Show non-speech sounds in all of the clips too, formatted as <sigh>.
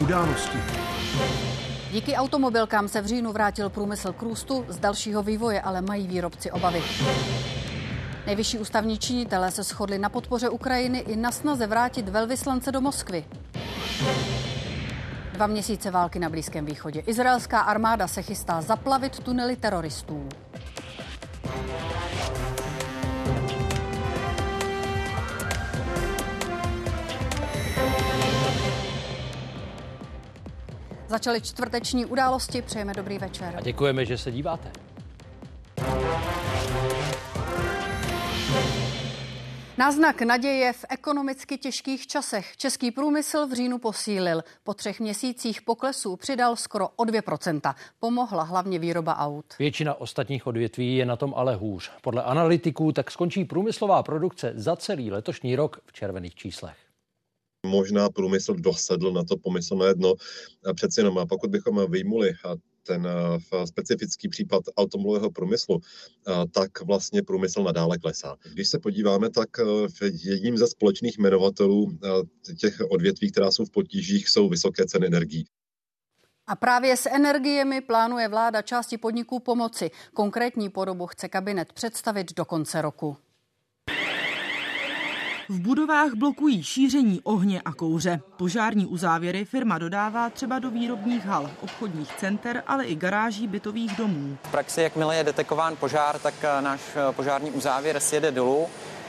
Události. Díky automobilkám se v říjnu vrátil průmysl k růstu, z dalšího vývoje ale mají výrobci obavy. Nejvyšší ústavní činitelé se shodli na podpoře Ukrajiny i na snaze vrátit velvyslance do Moskvy. Dva měsíce války na Blízkém východě. Izraelská armáda se chystá zaplavit tunely teroristů. Začaly čtvrteční události, přejeme dobrý večer. A děkujeme, že se díváte. Náznak naděje v ekonomicky těžkých časech. Český průmysl v říjnu posílil. Po třech měsících poklesů přidal skoro o 2%. Pomohla hlavně výroba aut. Většina ostatních odvětví je na tom ale hůř. Podle analytiků tak skončí průmyslová produkce za celý letošní rok v červených číslech možná průmysl dosedl na to pomyslné dno. Přeci jenom, a pokud bychom vyjmuli ten specifický případ automobilového průmyslu, tak vlastně průmysl nadále klesá. Když se podíváme, tak jedním ze společných jmenovatelů těch odvětví, která jsou v potížích, jsou vysoké ceny energií. A právě s energiemi plánuje vláda části podniků pomoci. Konkrétní podobu chce kabinet představit do konce roku. V budovách blokují šíření ohně a kouře. Požární uzávěry firma dodává třeba do výrobních hal, obchodních center, ale i garáží bytových domů. V praxi, jakmile je detekován požár, tak eh, náš eh, požární uzávěr sjede dolů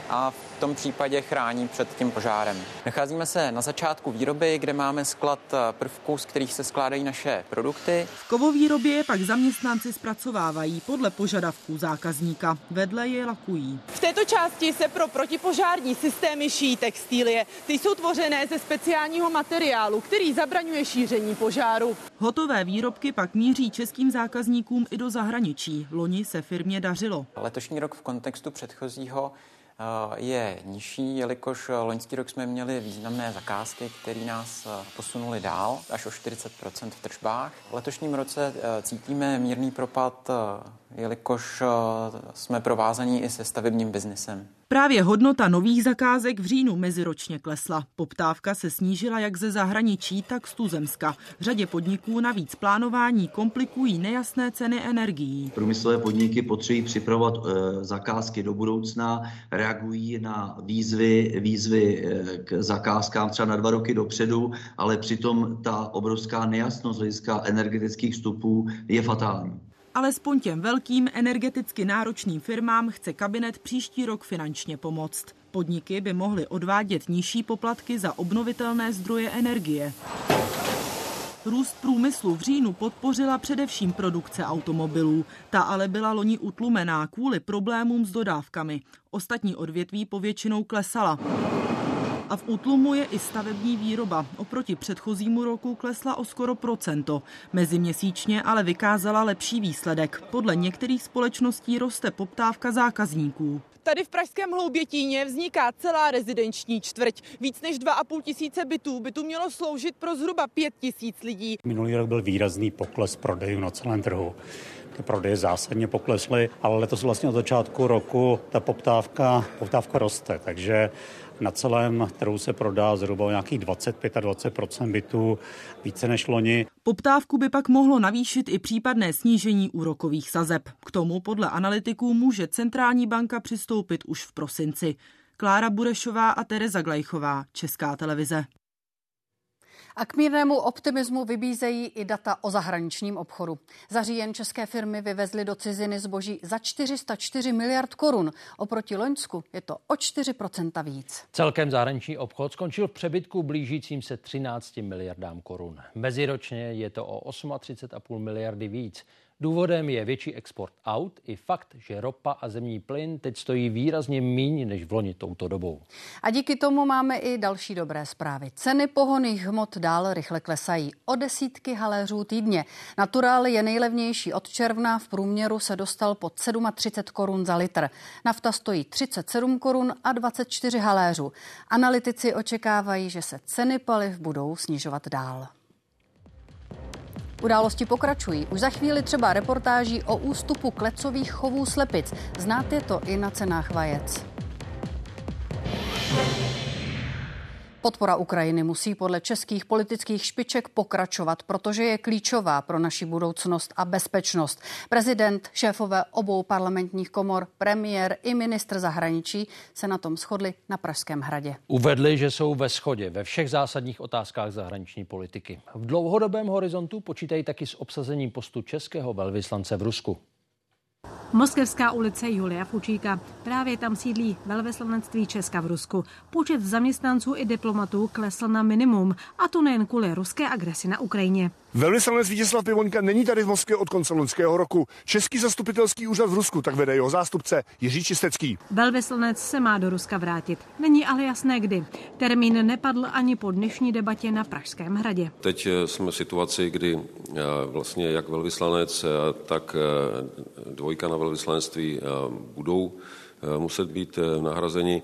a v tom případě chrání před tím požárem. Nacházíme se na začátku výroby, kde máme sklad eh, prvků, z kterých se skládají naše produkty. V kovovýrobě pak zaměstnanci zpracovávají podle požadavků zákazníka. Vedle je lakují. V této části se pro protipožární systémy šijí textílie. Ty jsou tvořené ze speciálního materiálu, který zabraňuje šíření požáru. Hotové výrobky pak míří českým zákazníkům i do zahraničí. Loni se firmě dařilo. Letošní rok v kontextu předchozího je nižší, jelikož loňský rok jsme měli významné zakázky, které nás eh, posunuli dál, až o 40% v tržbách. V letošním roce eh, cítíme mírný propad, jelikož jsme provázaní i se stavebním biznesem. Právě hodnota nových zakázek v říjnu meziročně klesla. Poptávka se snížila jak ze zahraničí, tak z tuzemska. Řadě podniků navíc plánování komplikují nejasné ceny energií. Průmyslové podniky potřebují připravovat e, zakázky do budoucna, reagují na výzvy, výzvy e, k zakázkám třeba na dva roky dopředu, ale přitom ta obrovská nejasnost hlediska energetických vstupů je fatální. Alespoň těm velkým energeticky náročným firmám chce kabinet příští rok finančně pomoct. Podniky by mohly odvádět nižší poplatky za obnovitelné zdroje energie. Růst průmyslu v říjnu podpořila především produkce automobilů. Ta ale byla loni utlumená kvůli problémům s dodávkami. Ostatní odvětví povětšinou klesala. A v útlumu je i stavební výroba. Oproti předchozímu roku klesla o skoro procento. Meziměsíčně ale vykázala lepší výsledek. Podle některých společností roste poptávka zákazníků. Tady v Pražském Hloubětíně vzniká celá rezidenční čtvrť. Víc než 2,5 tisíce bytů by tu mělo sloužit pro zhruba 5 tisíc lidí. Minulý rok byl výrazný pokles prodejů na celém trhu. Ty prodeje zásadně poklesly, ale letos vlastně od začátku roku ta poptávka, poptávka roste, takže na celém trhu se prodá zhruba nějakých 25 a 20 bytů, více než loni. Poptávku by pak mohlo navýšit i případné snížení úrokových sazeb. K tomu podle analytiků může centrální banka přistoupit už v prosinci. Klára Burešová a Tereza Glejchová, Česká televize. A k mírnému optimismu vybízejí i data o zahraničním obchodu. Za říjen české firmy vyvezly do ciziny zboží za 404 miliard korun. Oproti Loňsku je to o 4% víc. Celkem zahraniční obchod skončil v přebytku blížícím se 13 miliardám korun. Meziročně je to o 38,5 miliardy víc. Důvodem je větší export aut i fakt, že ropa a zemní plyn teď stojí výrazně míň než v loni touto dobou. A díky tomu máme i další dobré zprávy. Ceny pohoných hmot dál rychle klesají. O desítky haléřů týdně. Naturál je nejlevnější od června. V průměru se dostal pod 37 korun za litr. Nafta stojí 37 korun a 24 haléřů. Analytici očekávají, že se ceny paliv budou snižovat dál. Události pokračují. Už za chvíli třeba reportáží o ústupu klecových chovů slepic. Znáte to i na cenách vajec. Podpora Ukrajiny musí podle českých politických špiček pokračovat, protože je klíčová pro naši budoucnost a bezpečnost. Prezident, šéfové obou parlamentních komor, premiér i ministr zahraničí se na tom shodli na Pražském hradě. Uvedli, že jsou ve shodě ve všech zásadních otázkách zahraniční politiky. V dlouhodobém horizontu počítají taky s obsazením postu českého velvyslance v Rusku. Moskevská ulice Julia Fučíka. Právě tam sídlí velvyslanectví Česka v Rusku. Počet zaměstnanců i diplomatů klesl na minimum, a to nejen kvůli ruské agresi na Ukrajině. Velvyslanec Vítězslav Pivoňka není tady v Moskvě od konce loňského roku. Český zastupitelský úřad v Rusku tak vede jeho zástupce Jiří Čistecký. Velvyslanec se má do Ruska vrátit. Není ale jasné kdy. Termín nepadl ani po dnešní debatě na Pražském hradě. Teď eh, jsme v situaci, kdy eh, vlastně jak velvyslanec, eh, tak dvojka na velvyslanectví budou muset být nahrazeni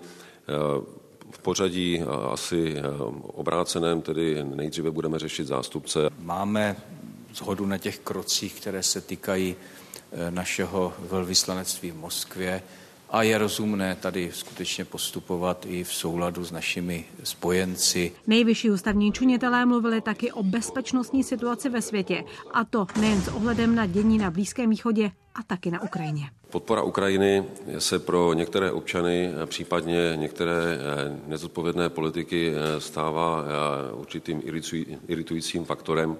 v pořadí asi obráceném, tedy nejdříve budeme řešit zástupce. Máme zhodu na těch krocích, které se týkají našeho velvyslanectví v Moskvě a je rozumné tady skutečně postupovat i v souladu s našimi spojenci. Nejvyšší ústavní činitelé mluvili taky o bezpečnostní situaci ve světě a to nejen s ohledem na dění na Blízkém východě a taky na Ukrajině. Podpora Ukrajiny se pro některé občany, případně některé eh, nezodpovědné politiky eh, stává eh, určitým iritujícím faktorem.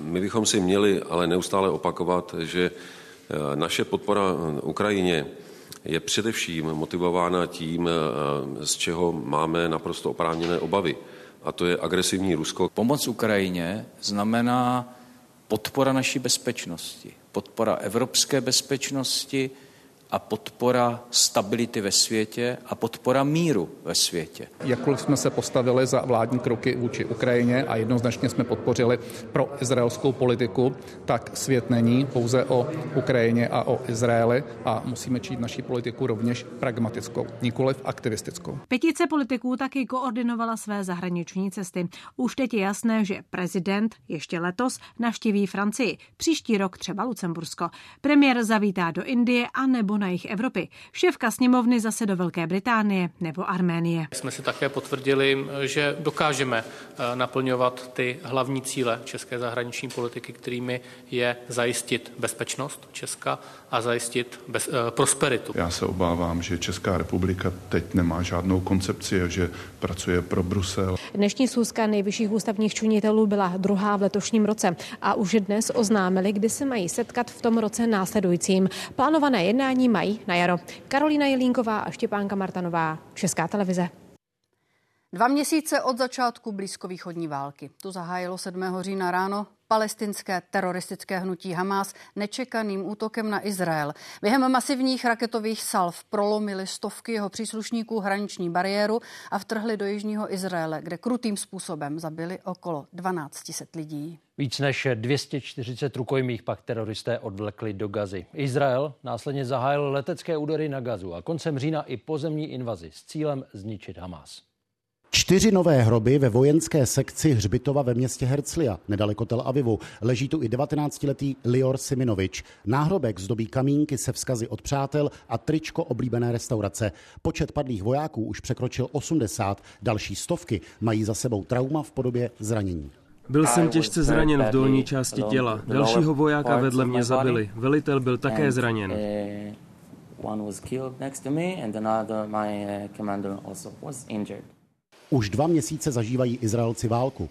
My bychom si měli ale neustále opakovat, že naše podpora Ukrajině je především motivována tím, z čeho máme naprosto oprávněné obavy. A to je agresivní Rusko. Pomoc Ukrajině znamená podpora naší bezpečnosti podpora evropské bezpečnosti a podpora stability ve světě a podpora míru ve světě. Jakkoliv jsme se postavili za vládní kroky vůči Ukrajině a jednoznačně jsme podpořili pro izraelskou politiku, tak svět není pouze o Ukrajině a o Izraeli a musíme čít naší politiku rovněž pragmatickou, nikoliv aktivistickou. Petice politiků taky koordinovala své zahraniční cesty. Už teď je jasné, že prezident ještě letos navštíví Francii, příští rok třeba Lucembursko. Premiér zavítá do Indie a nebo na jich Evropy. Šéfka sněmovny zase do Velké Británie nebo Arménie. Jsme si také potvrdili, že dokážeme eh, naplňovat ty hlavní cíle české zahraniční politiky, kterými je zajistit bezpečnost Česka a zajistit bez, eh, prosperitu. Já se obávám, že Česká republika teď nemá žádnou koncepci a že pracuje pro Brusel. Dnešní schůzka nejvyšších ústavních činitelů byla druhá v letošním roce a už dnes oznámili, kdy se mají setkat v tom roce následujícím. Plánované jednání mají na jaro. Karolina Jelínková a Štěpánka Martanová, Česká televize. Dva měsíce od začátku blízkovýchodní války. Tu zahájilo 7. října ráno palestinské teroristické hnutí Hamas nečekaným útokem na Izrael. Během masivních raketových salv prolomili stovky jeho příslušníků hraniční bariéru a vtrhli do jižního Izraele, kde krutým způsobem zabili okolo 1200 lidí. Víc než 240 rukojmích pak teroristé odvlekli do Gazy. Izrael následně zahájil letecké údery na Gazu a koncem října i pozemní invazi s cílem zničit Hamas. Čtyři nové hroby ve vojenské sekci hřbitova ve městě Herzlia, nedaleko Tel Avivu. Leží tu i 19-letý Lior Siminovič. Náhrobek zdobí kamínky se vzkazy od přátel a tričko oblíbené restaurace. Počet padlých vojáků už překročil 80, další stovky mají za sebou trauma v podobě zranění. Byl jsem těžce zraněn v dolní části těla. Dalšího vojáka vedle mě zabili. Velitel byl také zraněn. One was killed next to me and another my uh, commander also was injured. Už dva měsíce zažívají Izraelci válku.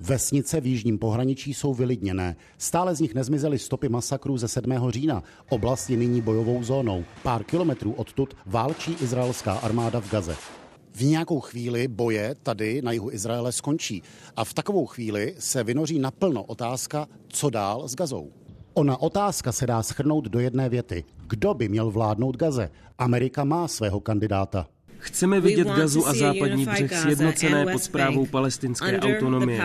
Vesnice v jižním pohraničí jsou vylidněné. Stále z nich nezmizely stopy masakrů ze 7. října. Oblast je nyní bojovou zónou. Pár kilometrů odtud válčí izraelská armáda v Gaze. V nějakou chvíli boje tady na jihu Izraele skončí. A v takovou chvíli se vynoří naplno otázka, co dál s Gazou. Ona otázka se dá schrnout do jedné věty. Kdo by měl vládnout Gaze? Amerika má svého kandidáta. Chceme vidět Gazu a západní břeh sjednocené pod zprávou palestinské autonomie.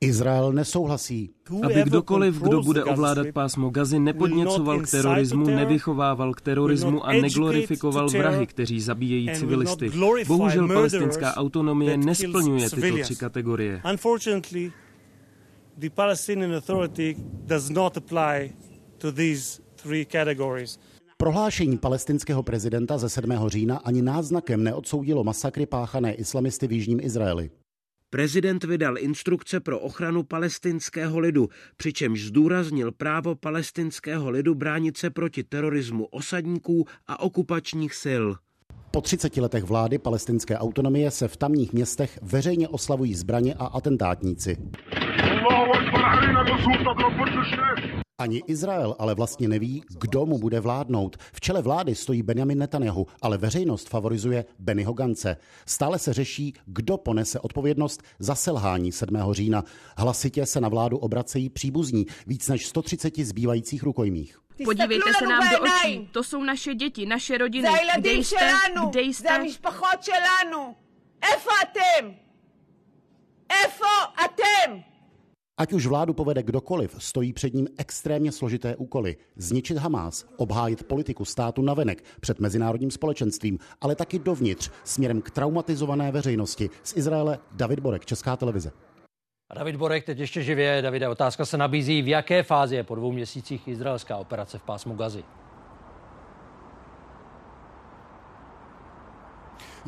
Izrael nesouhlasí. Aby kdokoliv, kdo bude ovládat pásmo Gazy, nepodněcoval k terorismu, nevychovával k terorismu a neglorifikoval vrahy, kteří zabíjejí civilisty. Bohužel palestinská autonomie nesplňuje tyto tři kategorie the Palestinian Authority does not apply to these three categories. Prohlášení palestinského prezidenta ze 7. října ani náznakem neodsoudilo masakry páchané islamisty v Jižním Izraeli. Prezident vydal instrukce pro ochranu palestinského lidu, přičemž zdůraznil právo palestinského lidu bránit se proti terorismu osadníků a okupačních sil. Po 30 letech vlády palestinské autonomie se v tamních městech veřejně oslavují zbraně a atentátníci. Ani Izrael ale vlastně neví, kdo mu bude vládnout. V čele vlády stojí Benjamin Netanyahu, ale veřejnost favorizuje Bennyho Gance. Stále se řeší, kdo ponese odpovědnost za selhání 7. října. Hlasitě se na vládu obracejí příbuzní, víc než 130 zbývajících rukojmích. Podívejte se nám do očí, to jsou naše děti, naše rodiny. Kde jste? Kde jste? Efo atem! Efo atem! Ať už vládu povede kdokoliv, stojí před ním extrémně složité úkoly. Zničit Hamás, obhájit politiku státu navenek před mezinárodním společenstvím, ale taky dovnitř, směrem k traumatizované veřejnosti. Z Izraele David Borek, Česká televize. David Borek teď ještě živě. Davide, otázka se nabízí, v jaké fázi je po dvou měsících izraelská operace v pásmu Gazy?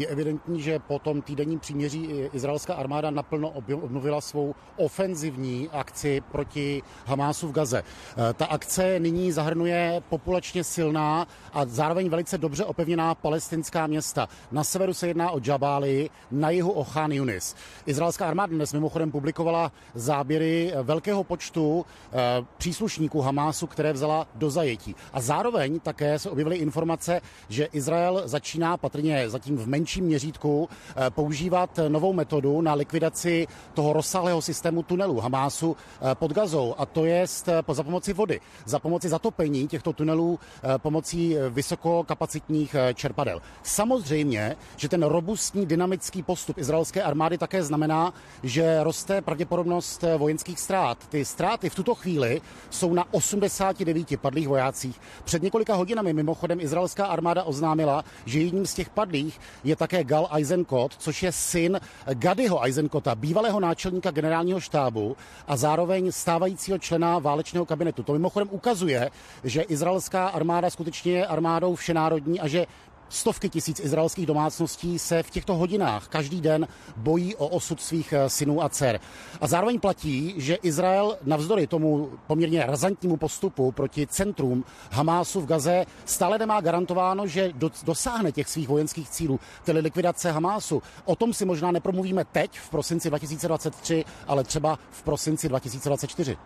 Je evidentní, že po tom týdenním příměří izraelská armáda naplno obnovila svou ofenzivní akci proti Hamásu v Gaze. E, ta akce nyní zahrnuje populačně silná a zároveň velice dobře opevněná palestinská města. Na severu se jedná o Jabali, na jihu o Khan Yunis. Izraelská armáda dnes mimochodem publikovala záběry velkého počtu e, příslušníků Hamásu, které vzala do zajetí. A zároveň také se objevily informace, že Izrael začíná patrně zatím v menší menším měřítku eh, používat novou metodu na likvidaci toho rozsáhlého systému tunelů Hamásu eh, pod Gazou a to je eh, za pomoci vody, za pomoci zatopení těchto tunelů pomocí vysokokapacitních čerpadel. Samozřejmě, že ten robustní dynamický postup izraelské armády také znamená, že roste pravděpodobnost vojenských ztrát. Ty ztráty v tuto chvíli jsou na 89 padlých vojácích. Před několika hodinami mimochodem izraelská armáda oznámila, že jedním z těch padlých je také Gal Eisenkot, což je syn Gadyho Eisenkota, bývalého náčelníka generálního štábu a zároveň stávajícího člena válečného kabinetu. To mimochodem ukazuje, že izraelská armáda skutečně je armádou všenárodní a že Stovky tisíc izraelských domácností se v těchto hodinách každý den bojí o osud svých eh, synů a dcer. A zároveň platí, že Izrael navzdory tomu poměrně razantnímu postupu proti centrum Hamásu v Gaze stále nemá garantováno, že dosáhne těch svých vojenských cílů, tedy likvidace Hamásu. O tom si možná nepromluvíme teď v prosinci 2023, ale třeba v prosinci 2024.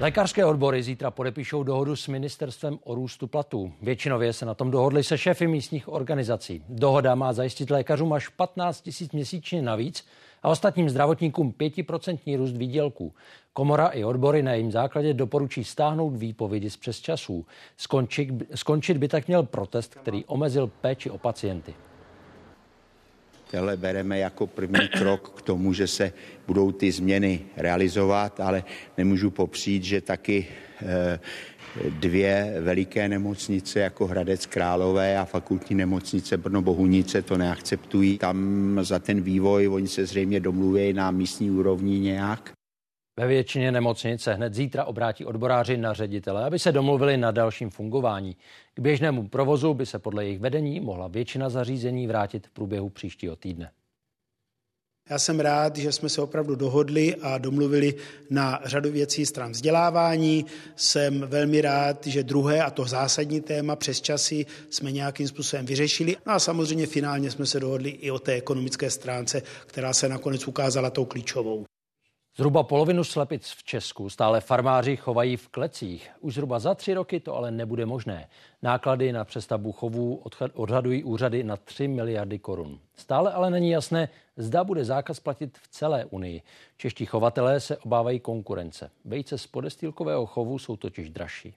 Lékařské odbory zítra podepíšou dohodu s ministerstvem o růstu platů. Většinově se na tom dohodli se šéfy místních organizací. Dohoda má zajistit lékařům až 15 tisíc měsíčně navíc a ostatním zdravotníkům 5% růst výdělků. Komora i odbory na jejím základě doporučí stáhnout výpovědi z přesčasů. Skončit, skončit by tak měl protest, který omezil péči o pacienty. Tohle bereme jako první krok k tomu, že se budou ty změny realizovat, ale nemůžu popřít, že taky eh, dvě veliké nemocnice jako Hradec Králové a fakultní nemocnice Brno Bohunice to neakceptují. Tam za ten vývoj oni se zřejmě domluví na místní úrovni nějak. Ve většině nemocnic se hned zítra obrátí odboráři na ředitele, aby se domluvili na dalším fungování. K běžnému provozu by se podle jejich vedení mohla většina zařízení vrátit v průběhu příštího týdne. Já jsem rád, že jsme se opravdu dohodli a domluvili na řadu věcí stran vzdělávání. Jsem velmi rád, že druhé a to zásadní téma přes časy jsme nějakým způsobem vyřešili. No a samozřejmě finálně jsme se dohodli i o té ekonomické stránce, která se nakonec ukázala tou klíčovou. Zhruba polovinu slepic v Česku stále farmáři chovají v klecích. Už zhruba za tři roky to ale nebude možné. Náklady na přestavbu chovů odhadují úřady na 3 miliardy korun. Stále ale není jasné, zda bude zákaz platit v celé Unii. Čeští chovatelé se obávají konkurence. Vejce z podestýlkového chovu jsou totiž dražší.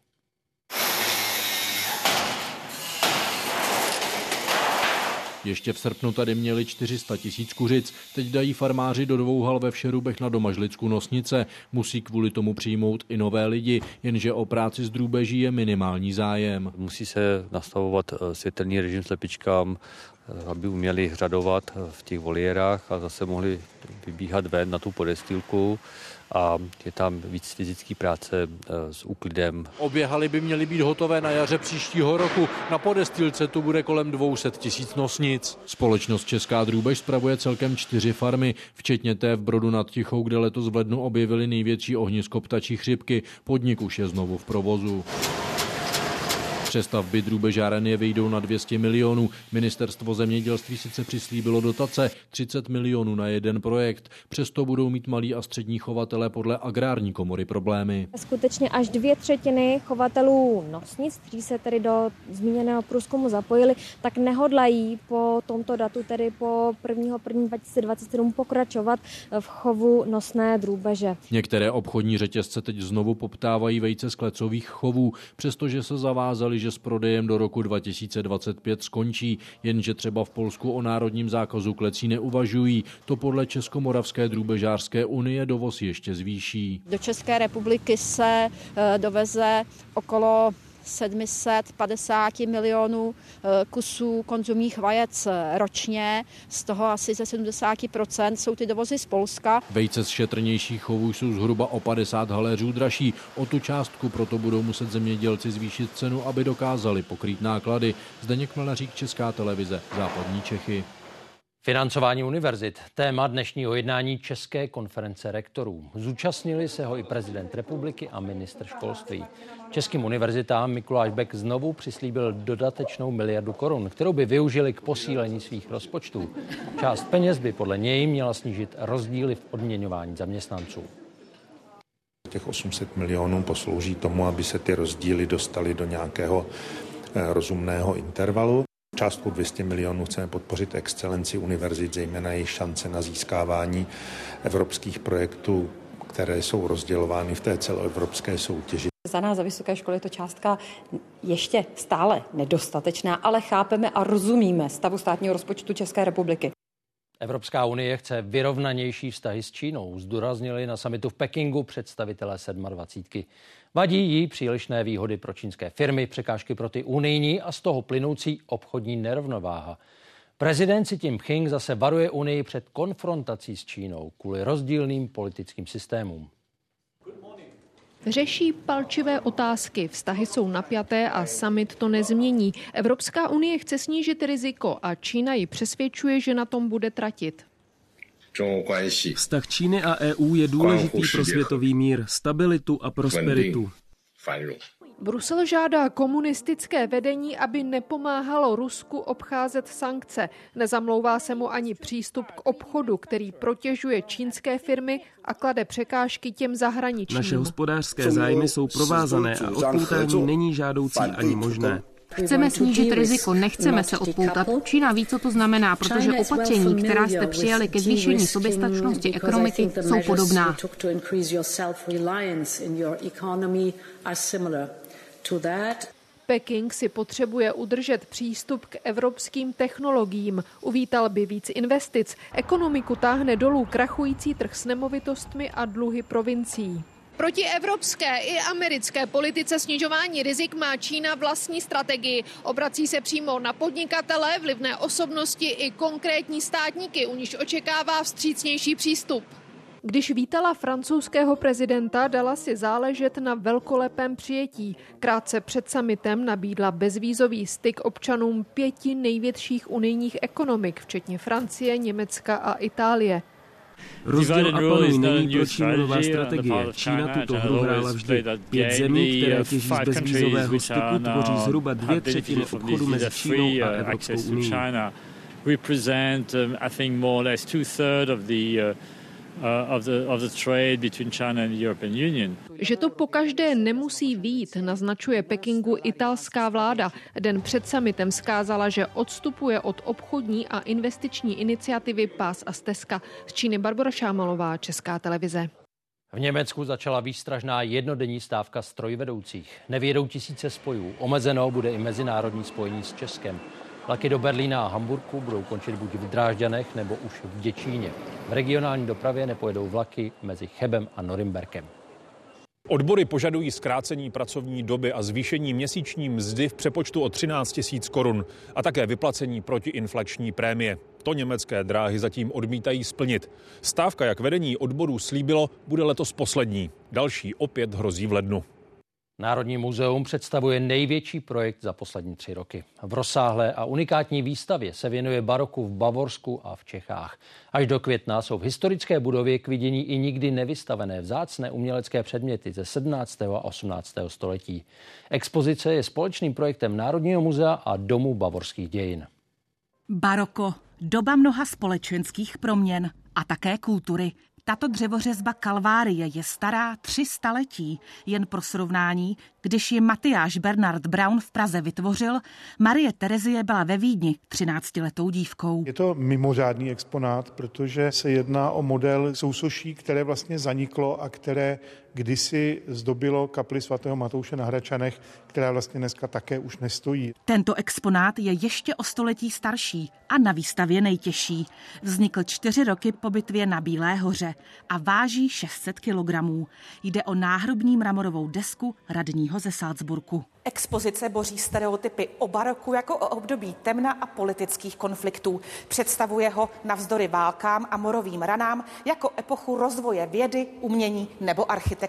Ještě v srpnu tady měli 400 tisíc kuřic, teď dají farmáři do dvou hal ve Všerubech na Domažlicku nosnice. Musí kvůli tomu přijmout i nové lidi, jenže o práci z drůbeží je minimální zájem. Musí se nastavovat eh, světelný režim slepičkám, eh, aby uměli řadovat eh, v těch voliérách a zase mohli vybíhat ven na tu podestýlku a je tam víc fyzické práce s úklidem. Obě haly by měly být hotové na jaře příštího roku. Na podestýlce tu bude kolem 200 tisíc nosnic. Společnost Česká drůbež spravuje celkem čtyři farmy, včetně té v Brodu nad Tichou, kde letos v lednu objevili největší ohnisko ptačí chřipky. Podnik už je znovu v provozu. Přestavby drůbežárny vejdou na 200 milionů. Ministerstvo zemědělství sice přislíbilo dotace 30 milionů na jeden projekt. Přesto budou mít malí a střední chovatele podle agrární komory problémy. Skutečně až dvě třetiny chovatelů nosnic, kteří se tedy do zmíněného průzkumu zapojili, tak nehodlají po tomto datu, tedy po 1. 1. 2027 pokračovat v chovu nosné drůbeže. Některé obchodní řetězce teď znovu poptávají vejce z klecových chovů, přestože se zavázali, že s prodejem do roku 2025 skončí, jenže třeba v Polsku o národním zákazu klecí neuvažují. To podle Českomoravské drůbežářské unie dovoz ještě zvýší. Do České republiky se eh, doveze okolo 750 milionů eh, kusů konzumních vajec eh, ročně, z toho asi ze 70% jsou ty dovozy z Polska. Vejce z šetrnějších chovů jsou zhruba o 50 haléřů dražší. O tu částku proto budou muset zemědělci zvýšit cenu, aby dokázali pokrýt náklady. Zdeněk Mlnařík, Česká televize, Západní Čechy. Financování univerzit. Téma dnešního jednání České konference rektorů. Zúčastnili se ho i prezident republiky a ministr školství. Českým univerzitám Mikuláš Beck znovu přislíbil dodatečnou miliardu korun, kterou by využili k posílení svých rozpočtů. Část peněz by podle něj měla snížit rozdíly v odměňování zaměstnanců. Těch 800 milionů poslouží tomu, aby se ty rozdíly dostaly do nějakého eh, rozumného intervalu. Částku 200 milionů chceme podpořit excelenci univerzit, zejména jejich šance na získávání evropských projektů, které jsou rozdělovány v té celoevropské soutěži. Za nás za vysoké školy je to částka ještě stále nedostatečná, ale chápeme a rozumíme stavu státního rozpočtu České republiky. Evropská unie chce vyrovnanější vztahy s Čínou, zdůraznili na samitu v Pekingu představitelé 27. Vadí jí přílišné výhody pro čínské firmy, překážky pro ty unijní a z toho plynoucí obchodní nerovnováha. Prezident Xi Jinping zase varuje Unii před konfrontací s Čínou kvůli rozdílným politickým systémům. Řeší palčivé otázky, vztahy jsou napjaté a summit to nezmění. Evropská unie chce snížit riziko a Čína ji přesvědčuje, že na tom bude tratit. Vztah Číny a EU je důležitý pro světový mír, stabilitu a prosperitu. Brusel žádá komunistické vedení, aby nepomáhalo Rusku obcházet sankce. Nezamlouvá se mu ani přístup k obchodu, který protěžuje čínské firmy a klade překážky těm zahraničním. Naše hospodářské zájmy jsou provázané a odpoutání není žádoucí ani možné. Chceme snížit riziko, nechceme se odpoutat. Čína ví, co to znamená, protože opatření, která jste přijali ke zvýšení soběstačnosti ekonomiky, jsou podobná. Peking si potřebuje udržet přístup k evropským technologiím. Uvítal by víc investic. Ekonomiku táhne dolů krachující trh s nemovitostmi a dluhy provincií. Proti evropské i americké politice snižování rizik má Čína vlastní strategii. Obrací se přímo na podnikatele, vlivné osobnosti i konkrétní státníky, u níž očekává vstřícnější přístup. Když vítala francouzského prezidenta, dala si záležet na velkolepém přijetí. Krátce před samitem nabídla bezvízový styk občanům pěti největších unijních ekonomik, včetně Francie, Německa a Itálie. Rozdíl a panuj není pro Čínu nová strategie. Čína tuto hru hrála vždy. Pět zemí, které těží z bezvízového styku, tvoří zhruba dvě třetiny obchodu mezi Čínou a Evropskou unii. represent, um, I think, more or less two thirds of the uh, že to po každé nemusí vít, naznačuje Pekingu italská vláda. Den před summitem skázala, že odstupuje od obchodní a investiční iniciativy Pás a Stezka. Z Číny Barbara Šámalová, Česká televize. V Německu začala výstražná jednodenní stávka strojvedoucích. Nevědou tisíce spojů. Omezeno bude i mezinárodní spojení s Českem. Vlaky do Berlína a Hamburku budou končit buď v Drážďanech nebo už v Děčíně. V regionální dopravě nepojedou vlaky mezi Chebem a Norimberkem. Odbory požadují zkrácení pracovní doby a zvýšení měsíční mzdy v přepočtu o 13 000 korun a také vyplacení protiinflační prémie. To německé dráhy zatím odmítají splnit. Stávka, jak vedení odborů slíbilo, bude letos poslední. Další opět hrozí v lednu. Národní muzeum představuje největší projekt za poslední tři roky. V rozsáhlé a unikátní výstavě se věnuje baroku v Bavorsku a v Čechách. Až do května jsou v historické budově k vidění i nikdy nevystavené vzácné umělecké předměty ze 17. a 18. století. Expozice je společným projektem Národního muzea a Domu bavorských dějin. Baroko, doba mnoha společenských proměn a také kultury. Tato dřevořezba Kalvárie je stará tři staletí. Jen pro srovnání, když ji Matyáš Bernard Brown v Praze vytvořil, Marie Terezie byla ve Vídni 13-letou dívkou. Je to mimořádný exponát, protože se jedná o model sousoší, které vlastně zaniklo a které kdysi zdobilo kapli svatého Matouše na Hračanech, která vlastně dneska také už nestojí. Tento exponát je ještě o století starší a na výstavě nejtěžší. Vznikl čtyři roky po bitvě na Bílé hoře a váží 600 kilogramů. Jde o náhrobní mramorovou desku radního ze Salzburku. Expozice boří stereotypy o baroku jako o období temna a politických konfliktů. Představuje ho navzdory válkám a morovým ranám jako epochu rozvoje vědy, umění nebo architektury.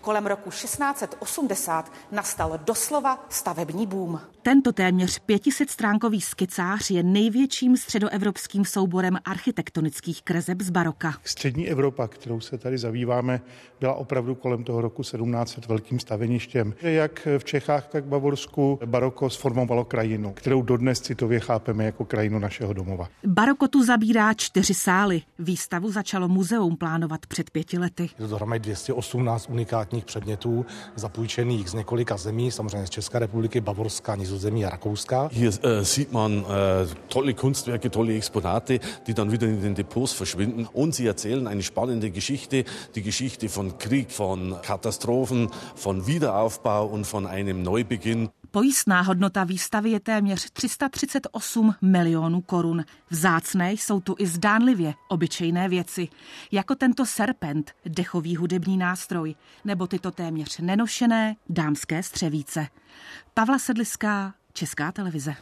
Kolem roku 1680 nastal doslova stavební boom. Tento téměř 500 stránkový skicář je největším středoevropským souborem architektonických kreseb z baroka. Střední Evropa, kterou se tady zabýváme, byla opravdu kolem toho roku 1700 velkým staveništěm. Jak v Čechách, tak v Bavorsku baroko sformovalo krajinu, kterou dodnes citově chápeme jako krajinu našeho domova. Baroko tu zabírá čtyři sály. Výstavu začalo muzeum plánovat před pěti lety. Je to dohromady 218 unikátních předmětů, zapůjčených z několika zemí, samozřejmě z České republiky, Bavorska, Nizozemí a Rakouska. Hier äh, sieht man äh, tolle Kunstwerke, tolle Exponate, die dann wieder in den Depots verschwinden. Und sie erzählen eine spannende Geschichte, die Geschichte von Krieg, von Katastrophen, von Wiederaufbau und von einem Neubeginn. Pojistná hodnota výstavy je téměř 338 milionů korun. Vzácné jsou tu i zdánlivě obyčejné věci, jako tento serpent, dechový hudební nástroj, nebo tyto téměř nenošené dámské střevíce. Pavla Sedliská, Česká televize.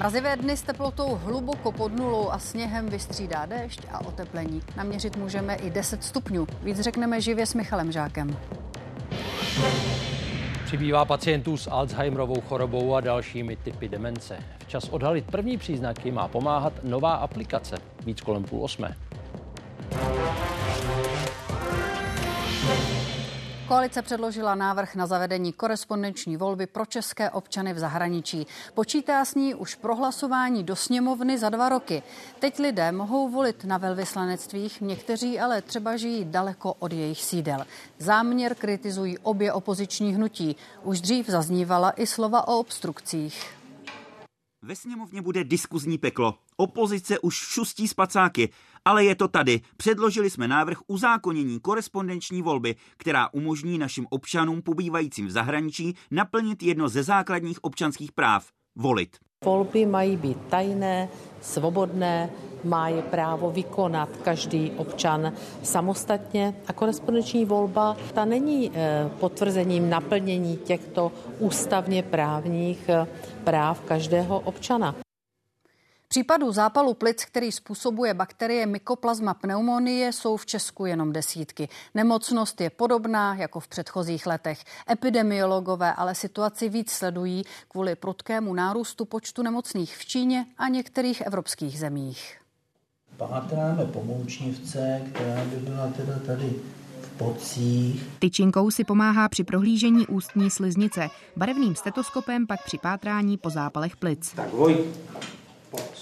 Mrazivé dny s teplotou hluboko pod nulou a sněhem vystřídá déšť a oteplení. Naměřit můžeme i 10 stupňů. Víc řekneme živě s Michalem Žákem. Přibývá pacientů s Alzheimerovou chorobou a dalšími typy demence. Včas odhalit první příznaky má pomáhat nová aplikace. Víc kolem půl osmé. Koalice předložila návrh na zavedení korespondenční volby pro české občany v zahraničí. Počítá s ní už prohlasování do sněmovny za dva roky. Teď lidé mohou volit na velvyslanectvích, někteří ale třeba žijí daleko od jejich sídel. Záměr kritizují obě opoziční hnutí. Už dřív zaznívala i slova o obstrukcích. Ve sněmovně bude diskuzní peklo. Opozice už šustí spacáky, ale je to tady. Předložili jsme návrh uzákonění korespondenční volby, která umožní našim občanům pobývajícím v zahraničí naplnit jedno ze základních občanských práv volit. Volby mají být tajné, svobodné, má je právo vykonat každý občan samostatně a korespondenční volba ta není eh, potvrzením naplnění těchto ústavně právních eh, práv každého občana. Případů zápalu plic, který způsobuje bakterie Mycoplasma pneumonie, jsou v Česku jenom desítky. Nemocnost je podobná jako v předchozích letech. Epidemiologové ale situaci víc sledují kvůli prudkému nárůstu počtu nemocných v Číně a některých evropských zemích. Pátráme pomoučnivce, která by byla teda tady v pocích. Tyčinkou si pomáhá při prohlížení ústní sliznice, barevným stetoskopem pak při pátrání po zápalech plic. Tak Vojt,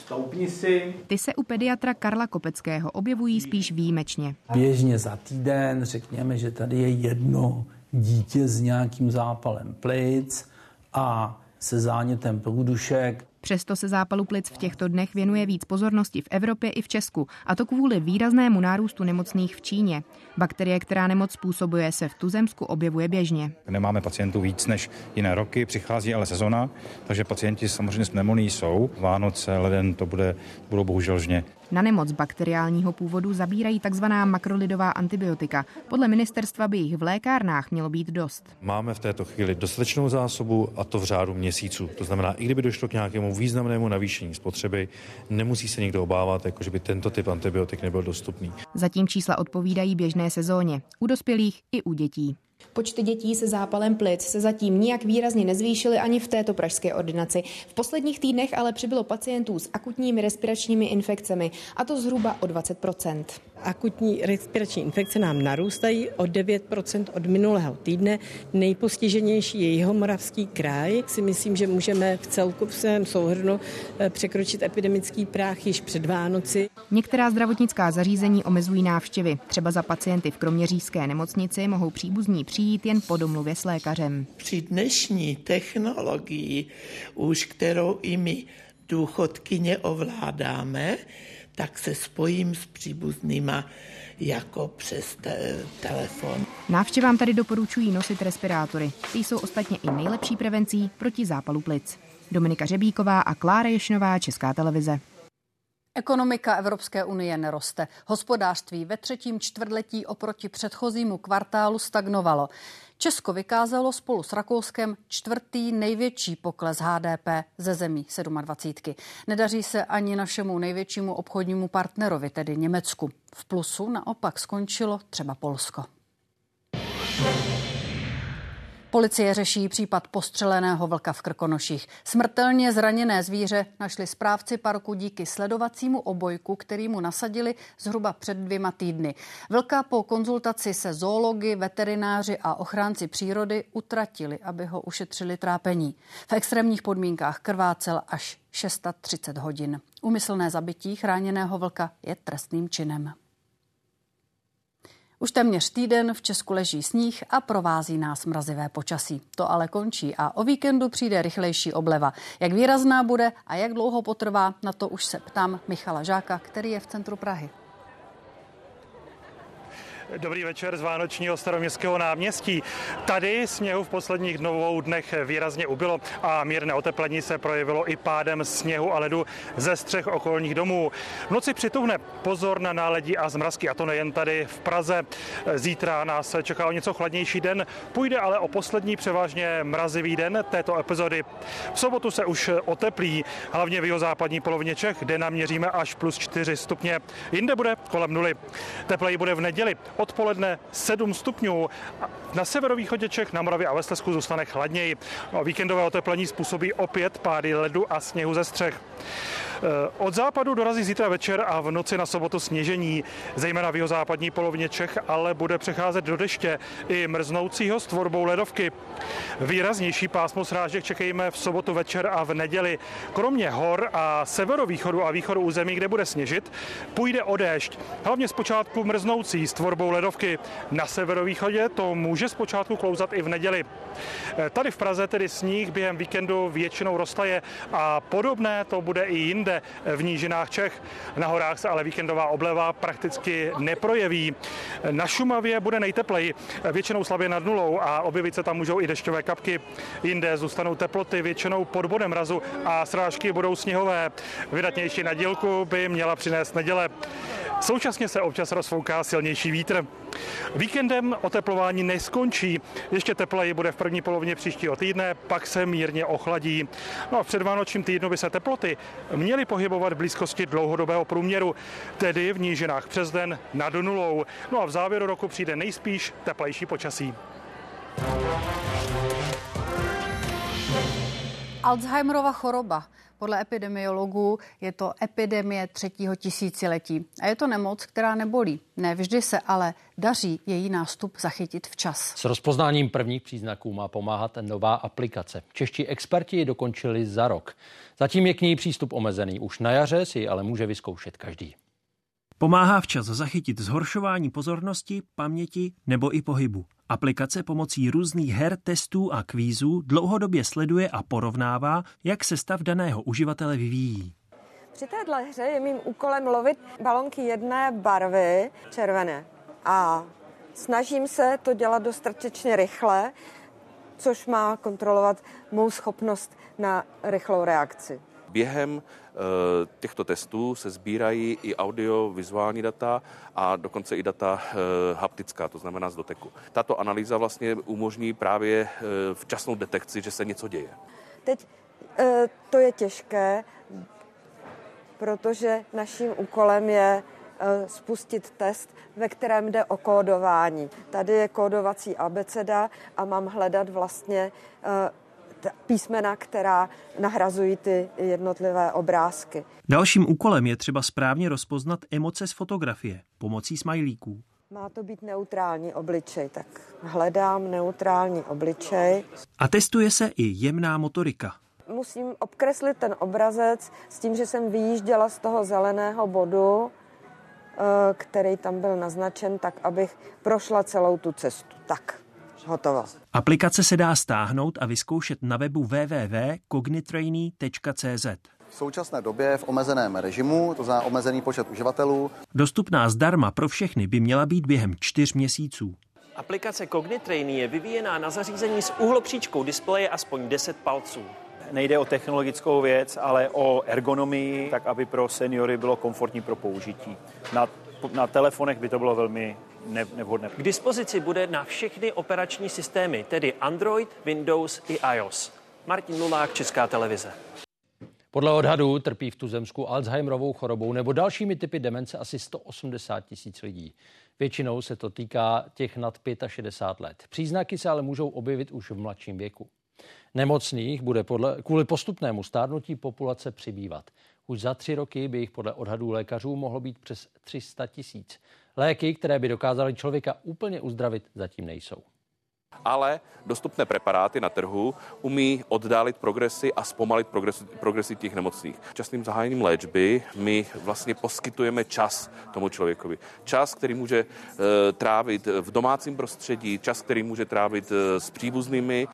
Stoupni si. Ty se u pediatra Karla Kopeckého objevují spíš výjimečně. Běžně za týden řekněme, že tady je jedno dítě s nějakým zápalem plic a se zánětem průdušek. Přesto se zápalu plic v těchto dnech věnuje víc pozornosti v Evropě i v Česku, a to kvůli výraznému nárůstu nemocných v Číně. Bakterie, která nemoc způsobuje, se v tuzemsku objevuje běžně. Nemáme pacientů víc než jiné roky, přichází ale sezona, takže pacienti samozřejmě s pneumonií jsou. Vánoce, leden to bude, budou bohužel žně. Na nemoc bakteriálního původu zabírají tzv. makrolidová antibiotika. Podle ministerstva by jich v lékárnách mělo být dost. Máme v této chvíli dostatečnou zásobu a to v řádu měsíců. To znamená, i kdyby došlo k nějakému významnému navýšení spotřeby, nemusí se nikdo obávat, jako že by tento typ antibiotik nebyl dostupný. Zatím čísla odpovídají běžné sezóně. U dospělých i u dětí. Počty dětí se zápalem plic se zatím nijak výrazně nezvýšily ani v této pražské ordinaci. V posledních týdnech ale přibylo pacientů s akutními respiračními infekcemi, a to zhruba o 20% Akutní respirační infekce nám narůstají o 9% od minulého týdne. Nejpostiženější je jeho moravský kraj. Si myslím, že můžeme v celku v svém souhrnu eh, překročit epidemický práh již před Vánoci. Některá zdravotnická zařízení omezují návštěvy. Třeba za pacienty v Kroměřížské nemocnici mohou příbuzní přijít jen po domluvě s lékařem. Při dnešní technologii, už kterou i my důchodkyně ovládáme, tak se spojím s příbuznýma jako přes te- telefon. Návštěvám tady doporučují nosit respirátory. Ty jsou ostatně i nejlepší prevencí proti zápalu plic. Dominika Řebíková a Klára Ješnová, Česká televize. Ekonomika Evropské unie neroste. Hospodářství ve třetím čtvrtletí oproti předchozímu kvartálu stagnovalo. Česko vykázalo spolu s Rakouskem čtvrtý největší pokles HDP ze zemí 27. Nedaří se ani našemu největšímu obchodnímu partnerovi, tedy Německu. V plusu naopak skončilo třeba Polsko. Policie řeší případ postřeleného vlka v Krkonoších. Smrtelně zraněné zvíře našli správci parku díky sledovacímu obojku, který mu nasadili zhruba před dvěma týdny. Vlka po konzultaci se zoologi, veterináři a ochránci přírody utratili, aby ho ušetřili trápení. V extrémních podmínkách krvácel až 630 hodin. Umyslné zabití chráněného vlka je trestným činem. Už téměř týden v Česku leží sníh a provází nás mrazivé počasí. To ale končí a o víkendu přijde rychlejší obleva. Jak výrazná bude a jak dlouho potrvá, na to už se ptám Michala Žáka, který je v centru Prahy. Dobrý večer z Vánočního staroměstského náměstí. Tady sněhu v posledních dvou dnech výrazně ubylo a mírné oteplení se projevilo i pádem sněhu a ledu ze střech okolních domů. V noci přituhne pozor na náledí a zmrazky a to nejen tady v Praze. Zítra nás čeká o něco chladnější den, půjde ale o poslední převážně mrazivý den této epizody. V sobotu se už oteplí, hlavně v jeho západní polovině Čech, kde naměříme až plus 4 stupně. Jinde bude kolem nuly. Tepleji bude v neděli odpoledne 7 stupňů. Na severovýchodě Čech, na Moravě a ve Slesku zůstane chladněji. No, víkendové oteplení způsobí opět pády ledu a sněhu ze střech. Eh, od západu dorazí zítra večer a v noci na sobotu sněžení, zejména v jeho západní polovině Čech, ale bude přecházet do deště i mrznoucího s tvorbou ledovky. Výraznější pásmo srážek čekejme v sobotu večer a v neděli. Kromě hor a severovýchodu a východu území, kde bude sněžit, půjde o déšť. Hlavně zpočátku mrznoucí s tvorbou ledovky. Na severovýchodě to může zpočátku klouzat i v neděli. Eh, tady v Praze tedy sníh během víkendu většinou roztaje a podobné to bude i jinde jinde v nížinách Čech. Na horách se ale víkendová obleva prakticky neprojeví. Na Šumavě bude nejtepleji, většinou slabě nad nulou a objevit se tam můžou i dešťové kapky. Jinde zůstanou teploty většinou pod bodem mrazu a srážky budou sněhové. Vydatnější na dílku by měla přinést neděle. Současně se občas rozfouká silnější vítr. Víkendem oteplování neskončí. Ještě tepleji bude v první polovině příštího týdne, pak se mírně ochladí. No a v předvánočním týdnu by se teploty měly pohybovat v blízkosti dlouhodobého průměru, tedy v nížinách přes den nad nulou. No a v závěru roku přijde nejspíš teplejší počasí. Alzheimerova choroba. Podle epidemiologů je to epidemie třetího tisíciletí. A je to nemoc, která nebolí. Ne vždy se ale daří její nástup zachytit včas. S rozpoznáním prvních příznaků má pomáhat nová aplikace. Čeští experti ji dokončili za rok. Zatím je k ní přístup omezený. Už na jaře si ale může vyzkoušet každý. Pomáhá včas zachytit zhoršování pozornosti, paměti nebo i pohybu. Aplikace pomocí různých her, testů a kvízů dlouhodobě sleduje a porovnává, jak se stav daného uživatele vyvíjí. Při téhle hře je mým úkolem lovit balonky jedné barvy, červené. A snažím se to dělat dostatečně rychle, což má kontrolovat mou schopnost na rychlou reakci. Během těchto testů se sbírají i audio-vizuální data a dokonce i data haptická, to znamená z doteku. Tato analýza vlastně umožní právě včasnou detekci, že se něco děje. Teď to je těžké, protože naším úkolem je eh, spustit test, ve kterém jde o kódování. Tady je kódovací abeceda a mám hledat vlastně eh, písmena, která nahrazují ty jednotlivé obrázky. Dalším úkolem je třeba správně rozpoznat emoce z fotografie pomocí smajlíků. Má to být neutrální obličej, tak hledám neutrální obličej. A testuje se i jemná motorika musím obkreslit ten obrazec s tím, že jsem vyjížděla z toho zeleného bodu, eh, který tam byl naznačen, tak abych prošla celou tu cestu. Tak, hotovo. Aplikace se dá stáhnout a vyzkoušet na webu www.cognitrainy.cz. V současné době v omezeném režimu, to znamená omezený počet uživatelů. Dostupná zdarma pro všechny by měla být během čtyř měsíců. Aplikace Cognitrainy je vyvíjená na zařízení s uhlopříčkou displeje aspoň 10 palců nejde o technologickou věc, ale o ergonomii, tak aby pro seniory bylo komfortní pro použití. Na, na telefonech by to bylo velmi nevhodné. K dispozici bude na všechny operační systémy, tedy Android, Windows i iOS. Martin Lulák, Česká televize. Podle odhadů trpí v tuzemsku Alzheimerovou chorobou nebo dalšími typy demence asi 180 tisíc lidí. Většinou se to týká těch nad 65 let. Příznaky se ale můžou objevit už v mladším věku. Nemocných bude podle, kvůli postupnému stárnutí populace přibývat. Už za tři roky by jich podle odhadů lékařů mohlo být přes 300 tisíc. Léky, které by dokázaly člověka úplně uzdravit, zatím nejsou. Ale dostupné preparáty na trhu umí oddálit progresy a zpomalit progresy, progresy těch nemocných. Časným zahájením léčby my vlastně poskytujeme čas tomu člověkovi. Čas, který může e, trávit v domácím prostředí, čas, který může trávit e, s příbuznými.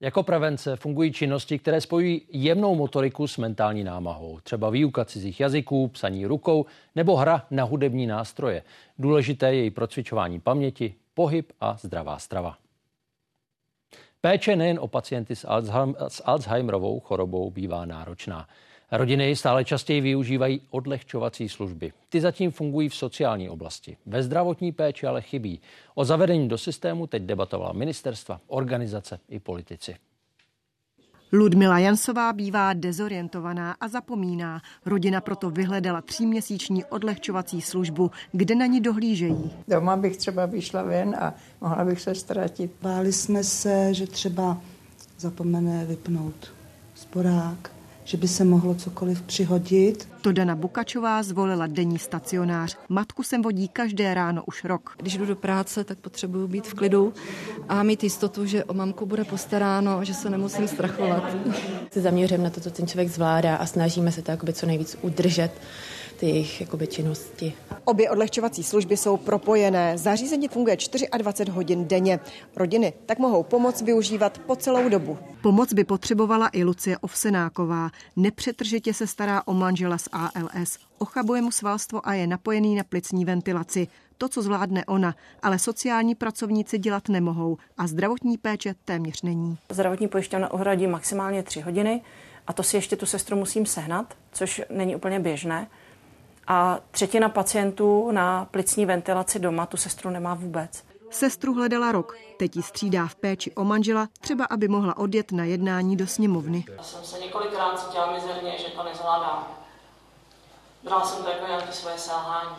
Jako prevence fungují činnosti, které spojují jemnou motoriku s mentální námahou. Třeba výuka cizích jazyků, psaní rukou nebo hra na hudební nástroje. Důležité je i procvičování paměti, pohyb a zdravá strava. Péče nejen o pacienty s, Alzheimerovou chorobou bývá náročná. Rodiny stále častěji využívají odlehčovací služby. Ty zatím fungují v sociální oblasti. Ve zdravotní péči ale chybí. O zavedení do systému teď debatovala ministerstva, organizace i politici. Ludmila Jansová bývá dezorientovaná a zapomíná. Rodina proto vyhledala tříměsíční odlehčovací službu, kde na ní dohlížejí. Doma bych třeba vyšla ven a mohla bych se ztratit. Báli jsme se, že třeba zapomene vypnout sporák, že by se mohlo cokoliv přihodit. To Dana Bukačová zvolila denní stacionář. Matku sem vodí každé ráno už rok. Když jdu do práce, tak potřebuju být v klidu a mít jistotu, že o mamku bude postaráno, že se nemusím strachovat. <laughs> Se zaměřím na to, co ten člověk zvládá a snažíme se to co nejvíc udržet ty jejich jakoby, činnosti. Obě odlehčovací služby jsou propojené. Zařízení funguje 24 hodin denně. Rodiny tak mohou pomoc využívat po celou dobu. Pomoc by potřebovala i Lucie Ovsenáková. Nepřetržitě se stará o manžela z ALS. Ochabuje mu svalstvo a je napojený na plicní ventilaci. To, co zvládne ona, ale sociální pracovníci dělat nemohou a zdravotní péče téměř není. Zdravotní pojišťovna uhradí maximálně tři hodiny a to si ještě tu sestru musím sehnat, což není úplně běžné. A třetina pacientů na plicní ventilaci doma tu sestru nemá vůbec. Sestru hledala rok, teď ji střídá v péči o manžela, třeba aby mohla odjet na jednání do sněmovny. Já jsem se několikrát cítila mizerně, že to nezvládám. Brala jsem to jako nějaké svoje selhání.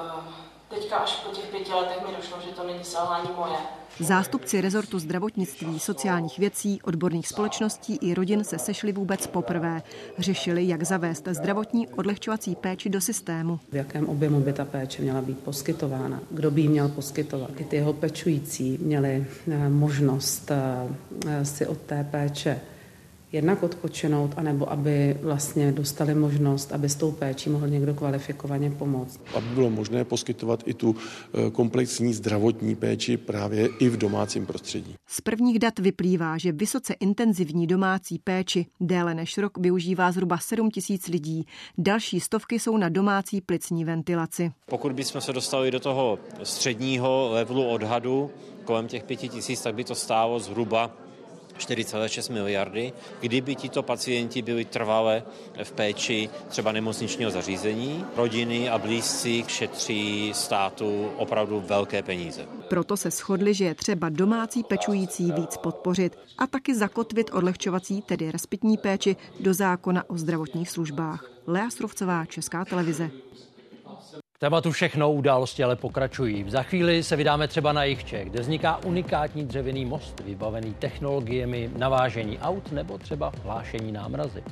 Ehm, teďka až po těch pěti letech mi došlo, že to není selhání moje. Zástupci rezortu zdravotnictví, sociálních věcí, odborných společností i rodin se sešli vůbec poprvé. Řešili, jak zavést zdravotní odlehčovací péči do systému. V jakém objemu by ta péče měla být poskytována? Kdo by ji měl poskytovat? I ty jeho pečující měli eh, možnost eh, si od té péče jednak odpočinout, anebo aby vlastně dostali možnost, aby s tou péčí mohl někdo kvalifikovaně pomoct. Aby bylo možné poskytovat i tu eh, komplexní zdravotní péči právě i v domácím prostředí. Z prvních dat vyplývá, že vysoce intenzivní domácí péči déle než rok využívá zhruba 7 tisíc lidí. Další stovky jsou na domácí plicní ventilaci. Pokud bychom se dostali do toho středního levelu odhadu kolem těch pěti tisíc, tak by to stálo zhruba 4,6 miliardy, kdyby tito pacienti byli trvale v péči třeba nemocničního zařízení. Rodiny a blízcí šetří státu opravdu velké peníze. Proto se shodli, že je třeba domácí pečující víc podpořit a taky zakotvit odlehčovací, tedy respitní péči do zákona o zdravotních službách. Lea Strovcová, Česká televize. Tématu všechno události ale pokračují. Za chvíli se vydáme třeba na Jichče, kde vzniká unikátní dřevěný most, vybavený technologiemi navážení aut nebo třeba hlášení námrazy.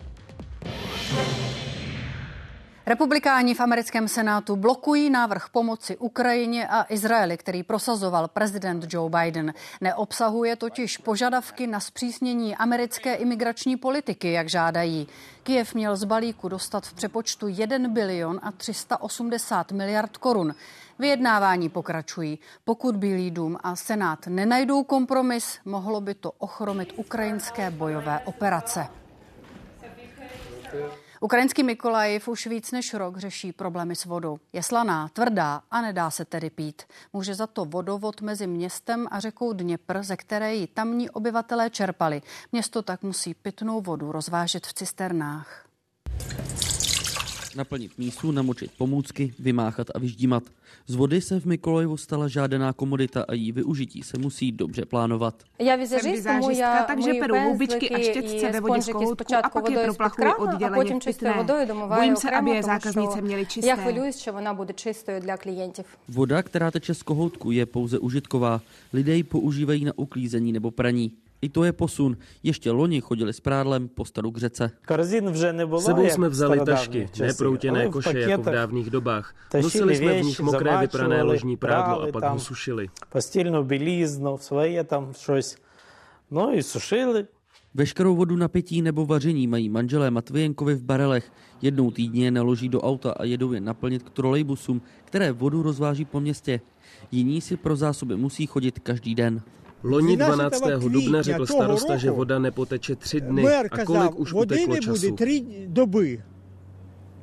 Republikáni v americkém senátu blokují návrh pomoci Ukrajině a Izraeli, který prosazoval prezident Joe Biden. Neobsahuje totiž požadavky na zpřísnění americké imigrační politiky, jak žádají. Kiev měl z balíku dostat v přepočtu 1 bilion a 380 miliard korun. Vyjednávání pokračují. Pokud Bílý dům a Senát nenajdou kompromis, mohlo by to ochromit ukrajinské bojové operace. Ukrajinský Mikolajiv už víc než rok řeší problémy s vodou. Je slaná, tvrdá a nedá se tedy pít. Může za to vodovod mezi městem a řekou Dněpr, ze které ji tamní obyvatelé čerpali. Město tak musí pitnou vodu rozvážet v cisternách. Naplnit mísu, namočit pomůcky, vymáchat a vyždímat. Z vody se v Mikolajevu stala žádaná komodita a její využití se musí dobře plánovat. Já jsem můj, takže můj peru houbičky a štětce ve vodě z kohoutku a pak je proplachuji odděleně v pitné. Bojím se, aby je zákaznice měly čisté. Já chvíluji, že ona bude čistou dla klientů. Voda, která teče z kohoutku, je pouze užitková. Lidé ji používají na uklízení nebo praní. I to je posun. Ještě loni chodili s prádlem po staru k řece. Sebou jsme vzali tašky, neproutěné koše jako v dávných dobách. Nosili jsme v nich mokré vyprané ložní prádlo a pak ho sušili. Pastilnou svoje tam šoš. No i sušili. Veškerou vodu na pití nebo vaření mají manželé Matvijenkovi v barelech. Jednou týdně je naloží do auta a jedou je naplnit k trolejbusům, které vodu rozváží po městě. Jiní si pro zásoby musí chodit každý den. Loni 12. dubna řekl starosta, že voda nepoteče tři dny. A kolik už uteklo času? tři doby.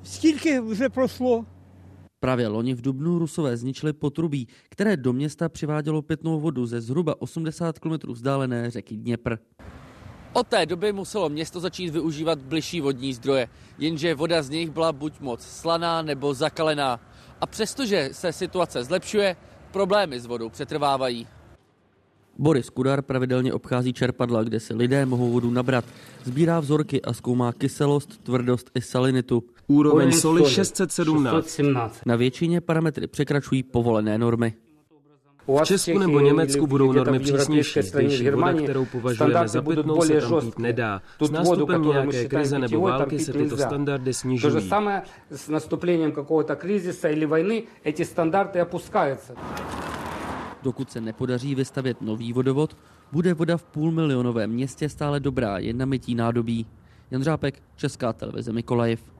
Stílky už prošlo. Právě loni v Dubnu Rusové zničili potrubí, které do města přivádělo pitnou vodu ze zhruba 80 km vzdálené řeky Dněpr. Od té doby muselo město začít využívat bližší vodní zdroje, jenže voda z nich byla buď moc slaná nebo zakalená. A přestože se situace zlepšuje, problémy s vodou přetrvávají. Boris Kudar pravidelně obchází čerpadla, kde si lidé mohou vodu nabrat. Sbírá vzorky a zkoumá kyselost, tvrdost i salinitu. Úroveň soli 617. Na většině parametry překračují povolené normy. V Česku nebo Německu budou normy přísnější. Zdejší voda, kterou považujeme za pitnou, se tam pít nedá. S nástupem nějaké krize nebo války se tyto standardy То же snižují. самое с наступлением какого-то кризиса или войны эти стандарты опускаются. Dokud se nepodaří vystavět nový vodovod, bude voda v půlmilionovém městě stále dobrá jen na mytí nádobí. Jan Řápek, Česká televize Mikolajiv.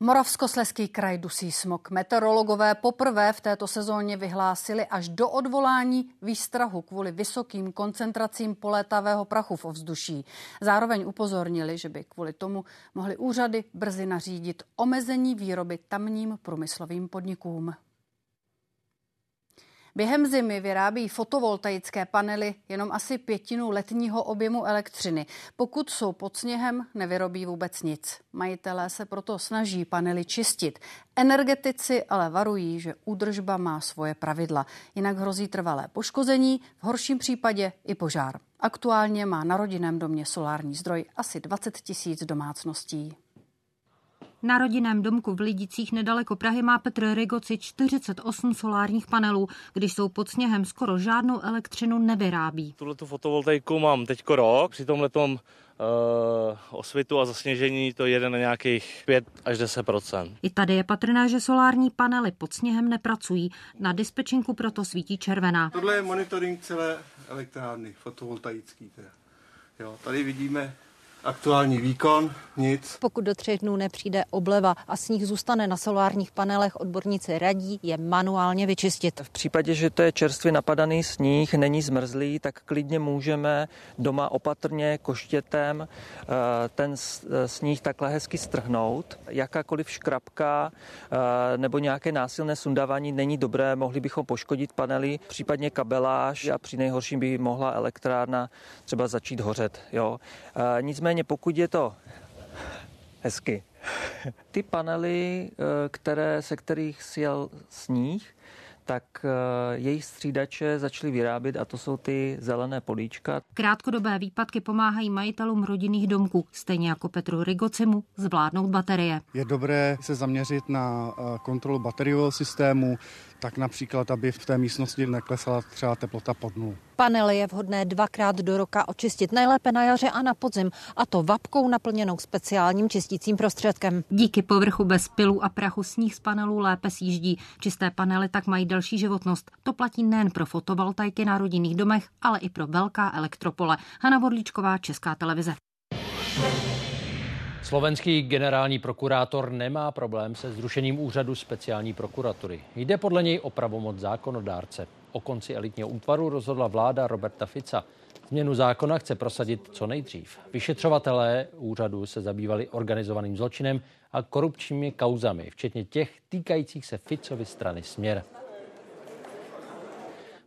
Moravskosleský kraj dusí smog. Meteorologové poprvé v této sezóně vyhlásili až do odvolání výstrahu kvůli vysokým koncentracím polétavého prachu v ovzduší. Zároveň upozornili, že by kvůli tomu mohly úřady brzy nařídit omezení výroby tamním průmyslovým podnikům. Během zimy vyrábí fotovoltaické panely jenom asi pětinu letního objemu elektřiny. Pokud jsou pod sněhem, nevyrobí vůbec nic. Majitelé se proto snaží panely čistit. Energetici ale varují, že údržba má svoje pravidla. Jinak hrozí trvalé poškození, v horším případě i požár. Aktuálně má na rodinném domě solární zdroj asi 20 tisíc domácností. Na rodinném domku v Lidicích nedaleko Prahy má Petr Rigoci 48 solárních panelů. Když jsou pod sněhem, skoro žádnou elektřinu nevyrábí. Tuhle tu fotovoltaiku mám teď rok. Při tomhle uh, osvitu a zasněžení to jede na nějakých 5 až 10% I tady je patrné, že solární panely pod sněhem nepracují. Na dispečinku proto svítí červená. Tohle je monitoring celé elektrárny, fotovoltaický teda. Jo, tady vidíme aktuální výkon, nic. Pokud do třech dnů nepřijde obleva a sníh zůstane na solárních panelech, odborníci radí je manuálně vyčistit. V případě, že to je čerstvě napadaný sníh, není zmrzlý, tak klidně můžeme doma opatrně koštětem eh, ten eh, sníh takhle hezky strhnout. Jakákoliv škrapka eh, nebo nějaké násilné sundávání není dobré, mohli bychom poškodit panely, případně kabeláž a při nejhorším by mohla elektrárna třeba začít hořet. Jo. Nicméně pokud je to hezky. Ty panely, eh, které, se kterých sjel sníh, tak eh, jejich střídače začaly vyrábět a to jsou ty zelené políčka. Krátkodobé výpadky pomáhají majitelům rodinných domků, stejně jako Petru Rigocimu, zvládnout baterie. Je dobré se zaměřit na eh, kontrolu bateriového systému, tak například, aby v té místnosti neklesala třeba teplota pod nul. Panely je vhodné dvakrát do roka očistit, nejlépe na jaře a na podzim, a to vapkou naplněnou speciálním čistícím prostředkem. Díky povrchu bez pilů a prachu sníh z panelů lépe sjíždí. Čisté panely tak mají delší životnost. To platí nejen pro fotovoltaiky na rodinných domech, ale i pro velká elektropole. Hana Vodlíčková, Česká televize. Slovenský generální prokurátor nemá problém se zrušením úřadu speciální prokuratury. Jde podle něj o pravomoc zákonodárce. O konci elitního útvaru rozhodla vláda Roberta Fica. Změnu zákona chce prosadit co nejdřív. Vyšetřovatelé úřadu se zabývali organizovaným zločinem a korupčními kauzami, včetně těch týkajících se Ficovy strany Směr.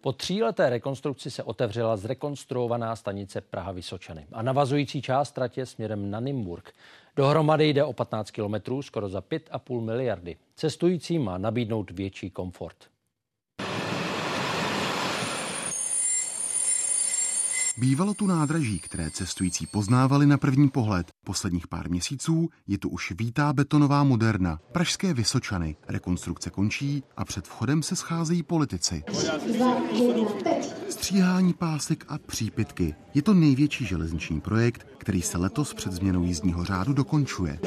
Po tříleté rekonstrukci se otevřela zrekonstruovaná stanice Praha Vysočany a navazující část tratě směrem na Nymburk. Dohromady jde o 15 kilometrů, skoro za 5,5 miliardy. Cestující má nabídnout větší komfort. Bývalo tu nádraží, které cestující poznávali na první pohled. Posledních pár měsíců je tu už vítá betonová moderna. Pražské Vysočany. Rekonstrukce končí a před vchodem se scházejí politici. Stříhání pásek a přípitky. Je to největší železniční projekt, který se letos před změnou jízdního řádu dokončuje.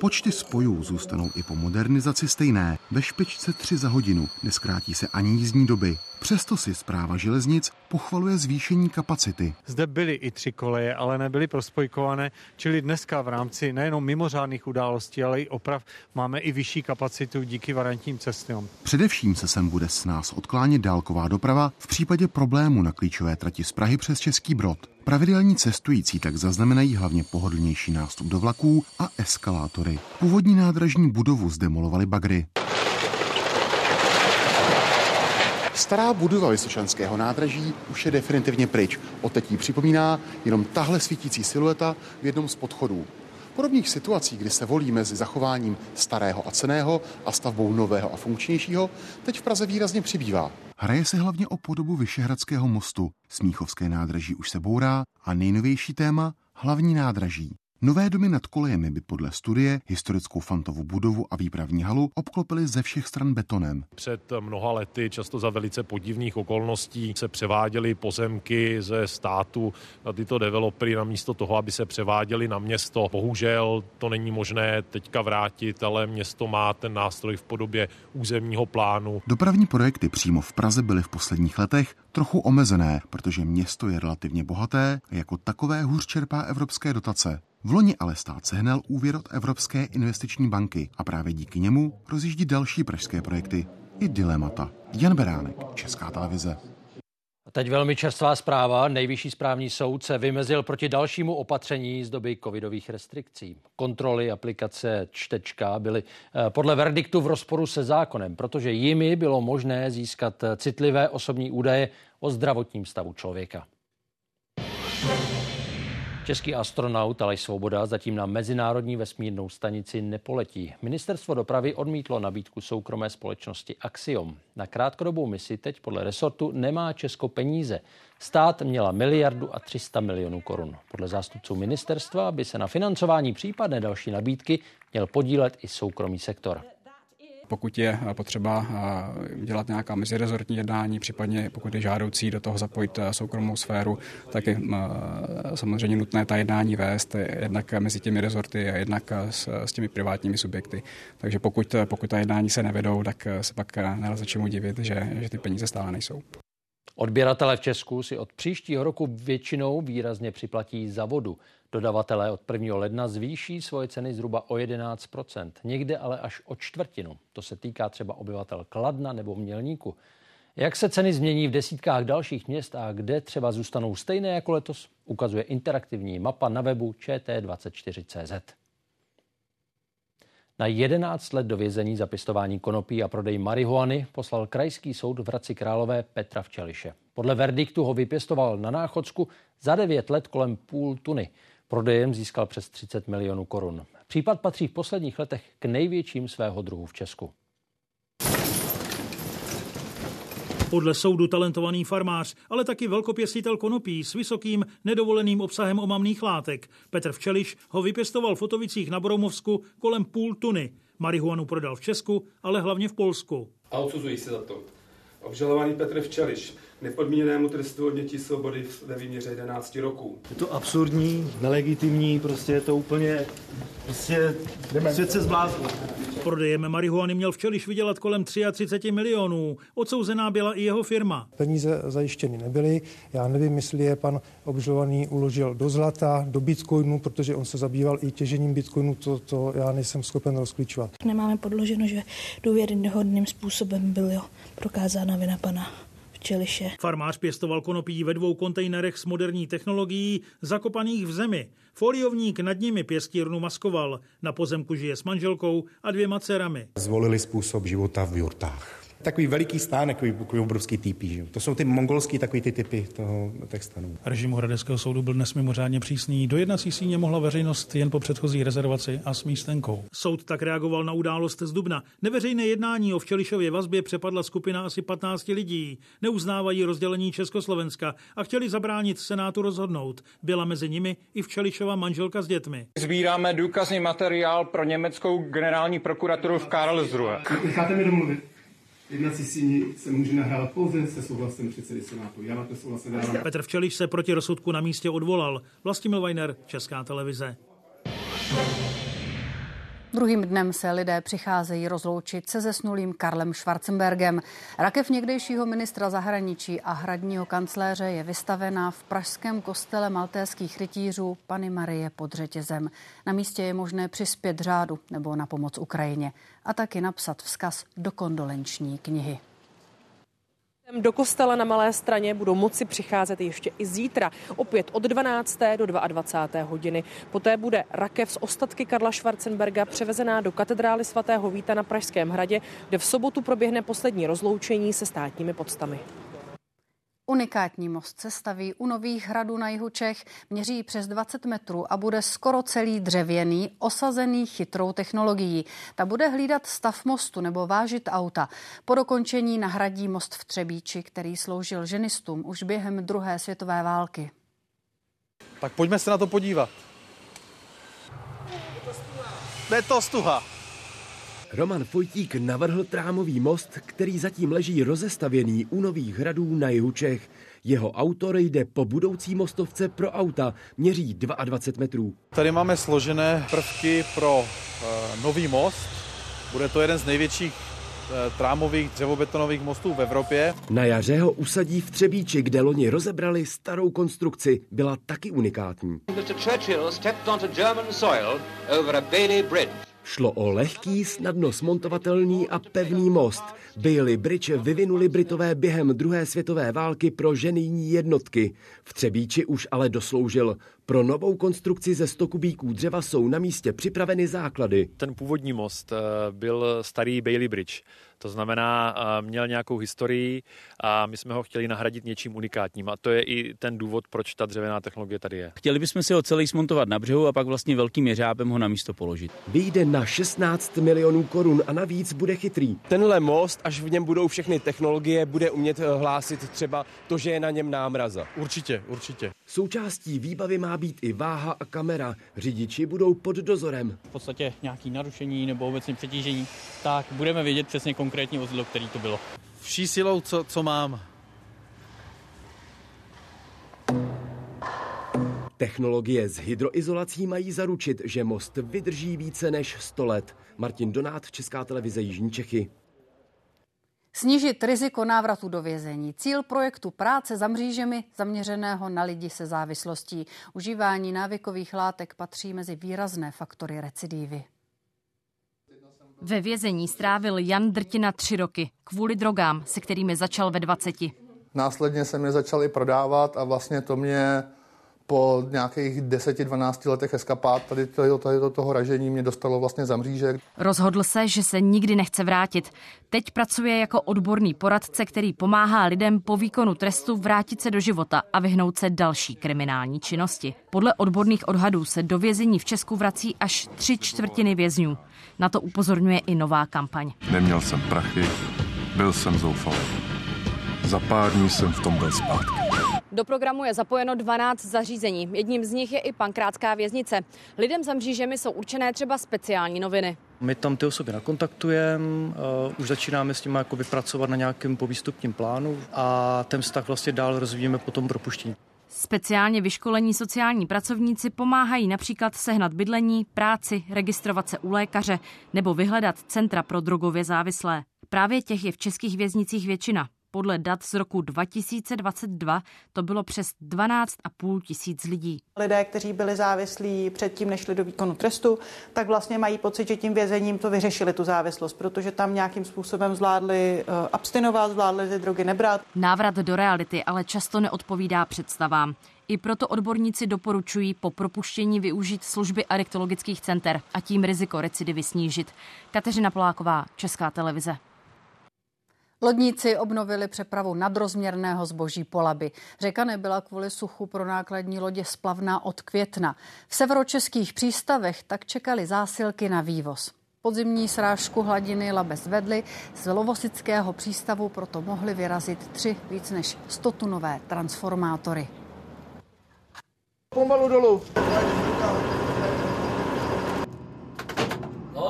Počty spojů zůstanou i po modernizaci stejné. Ve špičce 3 za hodinu. Neskrátí se ani jízdní doby. Přesto si zpráva železnic pochvaluje zvýšení kapacity. Zde byly i tři koleje, ale nebyly prospojkované, čili dneska v rámci nejenom mimořádných událostí, ale i oprav máme i vyšší kapacitu díky variantním cestám. Především se sem bude s nás odklánět dálková doprava v případě problému na klíčové trati z Prahy přes Český Brod. Pravidelní cestující tak zaznamenají hlavně pohodlnější nástup do vlaků a eskalátory. Původní nádražní budovu zdemolovali bagry. Stará budova Vysočanského nádraží už je definitivně pryč. O teď jí připomíná jenom tahle svítící silueta v jednom z podchodů. Podobných situací, kdy se volí mezi zachováním starého a ceného a stavbou nového a funkčnějšího, teď v Praze výrazně přibývá. Hraje se hlavně o podobu Vyšehradského mostu. Smíchovské nádraží už se bourá a nejnovější téma hlavní nádraží. Nové domy nad kolejemi by podle studie historickou fantovou budovu a výpravní halu obklopily ze všech stran betonem. Před mnoha lety, často za velice podivných okolností, se převáděly pozemky ze státu na tyto developery namísto toho, aby se převáděly na město. Bohužel to není možné teďka vrátit, ale město má ten nástroj v podobě územního plánu. Dopravní projekty přímo v Praze byly v posledních letech trochu omezené, protože město je relativně bohaté a jako takové hůř čerpá evropské dotace. V loni ale stát sehnal úvěr od Evropské investiční banky a právě díky němu rozjíždí další pražské projekty i dilemata. Jan Beránek, Česká televize. Teď velmi čerstvá zpráva. Nejvyšší správní soud se vymezil proti dalšímu opatření z doby covidových restrikcí. Kontroly aplikace čtečka byly eh, podle verdiktu v rozporu se zákonem, protože jimi bylo možné získat citlivé osobní údaje o zdravotním stavu člověka. Český astronaut Aleš Svoboda zatím na Mezinárodní vesmírnou stanici nepoletí. Ministerstvo dopravy odmítlo nabídku soukromé společnosti Axiom. Na krátkodobou misi teď podle resortu nemá Česko peníze. Stát měla miliardu a 300 milionů korun. Podle zástupců ministerstva by se na financování případné další nabídky měl podílet i soukromý sektor. Pokud je potřeba dělat nějaká mezirezortní jednání, případně pokud je žádoucí do toho zapojit soukromou sféru, tak je samozřejmě nutné ta jednání vést jednak mezi těmi rezorty a jednak s, s těmi privátními subjekty. Takže pokud, pokud ta jednání se nevedou, tak se pak nelze čemu divit, že, že ty peníze stále nejsou. Odběratele v Česku si od příštího roku většinou výrazně připlatí za vodu. Dodavatelé od 1. ledna zvýší svoje ceny zhruba o 11% někde ale až o čtvrtinu. To se týká třeba obyvatel Kladna nebo Mělníku. Jak se ceny změní v desítkách dalších měst a kde třeba zůstanou stejné jako letos, ukazuje interaktivní mapa na webu ČT24.cz. Na 11 let do vězení za pěstování konopí a prodej marihuany poslal krajský soud v Hradci Králové Petra Včeliše. Podle verdiktu ho vypěstoval na Náchodsku za 9 let kolem půl tuny. Prodejem získal přes 30 milionů korun. Případ patří v posledních letech k největším svého druhu v Česku. Podle soudu talentovaný farmář, ale taky velkopěstitel konopí s vysokým nedovoleným obsahem omamných látek. Petr Včeliš ho vypěstoval v Fotovicích na Bromovsku kolem půl tuny. Marihuanu prodal v Česku, ale hlavně v Polsku. A odsuzují se za to. Obžalovaný Petr Včeliš nepodmíněnému trestu odnětí svobody ve výměře 11 roků. Je to absurdní, nelegitimní, prostě je to úplně, prostě svět se zbláznil. Prodejem marihuany měl včeliš vydělat kolem 33 milionů. Odsouzená byla i jeho firma. Peníze zajištěny nebyly. Já nevím, jestli je pan obžalovaný uložil do zlata, do bitcoinu, protože on se zabýval i těžením bitcoinu, to, to já nejsem schopen rozklíčovat. Nemáme podloženo, že důvěryhodným způsobem byl prokázána vina pana Čeliše. Farmář pěstoval konopí ve dvou kontejnerech s moderní technologií zakopaných v zemi. Foliovník nad nimi pěstírnu maskoval. Na pozemku žije s manželkou a dvěma dcerami. Zvolili způsob života v jurtách. Takový veliký stánek, takový, takový obrovský typy. Že? To jsou ty mongolský takový ty typy toho těch stanů. Režim Hradeckého soudu byl dnes mimořádně přísný. Do jednací síně mohla veřejnost jen po předchozí rezervaci a s místenkou. Soud tak reagoval na událost z Dubna. Neveřejné jednání o Včelišově vazbě přepadla skupina asi 15 lidí. Neuznávají rozdělení Československa a chtěli zabránit Senátu rozhodnout. Byla mezi nimi i Včelišova manželka s dětmi. Sbíráme důkazný materiál pro německou generální prokuraturu v Karlsruhe. Necháte mi domluvit. Jednací síni se může nahrávat pouze se souhlasem předsedy Senátu. Já na to souhlas nedávám. Petr Včeliš se proti rozsudku na místě odvolal. Vlastimil Weiner, Česká televize. Druhým dnem se lidé přicházejí rozloučit se zesnulým Karlem Schwarzenbergem. Rakev někdejšího ministra zahraničí a hradního kancléře je vystavená v pražském kostele maltéských rytířů Pany Marie pod řetězem. Na místě je možné přispět řádu nebo na pomoc Ukrajině a taky napsat vzkaz do kondolenční knihy. Do kostela na Malé straně budou moci přicházet ještě i zítra, opět od 12. do 22. hodiny. Poté bude rakev z ostatky Karla Schwarzenberga převezená do katedrály svatého Víta na Pražském hradě, kde v sobotu proběhne poslední rozloučení se státními podstami. Unikátní most se staví u Nových hradů na jihu Čech, měří přes 20 metrů a bude skoro celý dřevěný, osazený chytrou technologií. Ta bude hlídat stav mostu nebo vážit auta. Po dokončení nahradí most v Třebíči, který sloužil ženistům už během druhé světové války. Tak pojďme se na to podívat. Je to stuha. Roman Fojtík navrhl trámový most, který zatím leží rozestavěný u Nových hradů na jihu Čech. Jeho autor jde po budoucí mostovce pro auta, měří 22 metrů. Tady máme složené prvky pro e, nový most. Bude to jeden z největších e, trámových dřevobetonových mostů v Evropě. Na jaře ho usadí v Třebíči, kde loni rozebrali starou konstrukci. Byla taky unikátní. Mr. Churchill stepped onto German soil over a Bailey Bridge. Šlo o lehký, snadno smontovatelný a pevný most. Bailey Bridge vyvinuli Britové během druhé světové války pro ženijní jednotky. V Třebíči už ale dosloužil. Pro novou konstrukci ze 100 kubíků dřeva jsou na místě připraveny základy. Ten původní most eh, byl starý Bailey Bridge. To znamená, eh, měl nějakou historii a my jsme ho chtěli nahradit něčím unikátním. A to je i ten důvod, proč ta dřevěná technologie tady je. Chtěli bychom si ho celý smontovat na břehu a pak vlastně velkým jeřábem ho na místo položit. Vyjde na 16 milionů korun a navíc bude chytrý. Tenhle most, až v něm budou všechny technologie, bude umět eh, hlásit třeba to, že je na něm námraza. Určitě, určitě. Součástí výbavy má být i váha a kamera. Řidiči budou pod dozorem. V podstatě nějaký narušení nebo obecně přetížení, tak budeme vědět přesně konkrétní vozidlo, který to bylo. Vší silou, co, co mám. Technologie s hydroizolací mají zaručit, že most vydrží více než 100 let. Martin Donát, Česká televize Jižní Čechy. Snížit riziko návratu do vězení. Cíl projektu práce za mřížemi zaměřeného na lidi se závislostí. Užívání návykových látek patří mezi výrazné faktory recidívy. Ve vězení strávil Jan Drtina tři roky kvůli drogám, se kterými začal ve 20. Následně jsem je začal i prodávat a vlastně to mě po nějakých 10-12 letech eskapát tady, tady, tady do toho ražení mě dostalo vlastně za mřížek. Rozhodl se, že se nikdy nechce vrátit. Teď pracuje jako odborný poradce, který pomáhá lidem po výkonu trestu vrátit se do života a vyhnout se další kriminální činnosti. Podle odborných odhadů se do vězení v Česku vrací až tři čtvrtiny vězňů. Na to upozorňuje i nová kampaň. Neměl jsem prachy, byl jsem zoufalý. Za pár dní jsem v tom byl zpátky. Do programu je zapojeno 12 zařízení. Jedním z nich je i pankrátská věznice. Lidem za mřížemi jsou určené třeba speciální noviny. My tam ty osoby nakontaktujeme, uh, už začínáme s nimi jako vypracovat na nějakém povýstupním plánu a ten vztah vlastně dál rozvíjíme po tom propuštění. Speciálně vyškolení sociální pracovníci pomáhají například sehnat bydlení, práci, registrovat se u lékaře nebo vyhledat centra pro drogově závislé. Právě těch je v českých věznicích většina. Podle dat z roku 2022 to bylo přes 12,5 tisíc lidí. Lidé, kteří byli závislí předtím, než šli do výkonu trestu, tak vlastně mají pocit, že tím vězením to vyřešili tu závislost, protože tam nějakým způsobem zvládli uh, abstinovat, zvládli ty drogy nebrat. Návrat do reality ale často neodpovídá představám. I proto odborníci doporučují po propuštění využít služby arektologických center a tím riziko recidivy snížit. Kateřina Poláková, Česká televize. Lodníci obnovili přepravu nadrozměrného zboží po Labi. Řeka nebyla kvůli suchu pro nákladní lodě splavná od května. V severočeských přístavech tak čekali zásilky na vývoz. Podzimní srážku hladiny Labe zvedly, z Lovosického přístavu proto mohly vyrazit tři víc než 100 tunové transformátory. Pomalu dolů.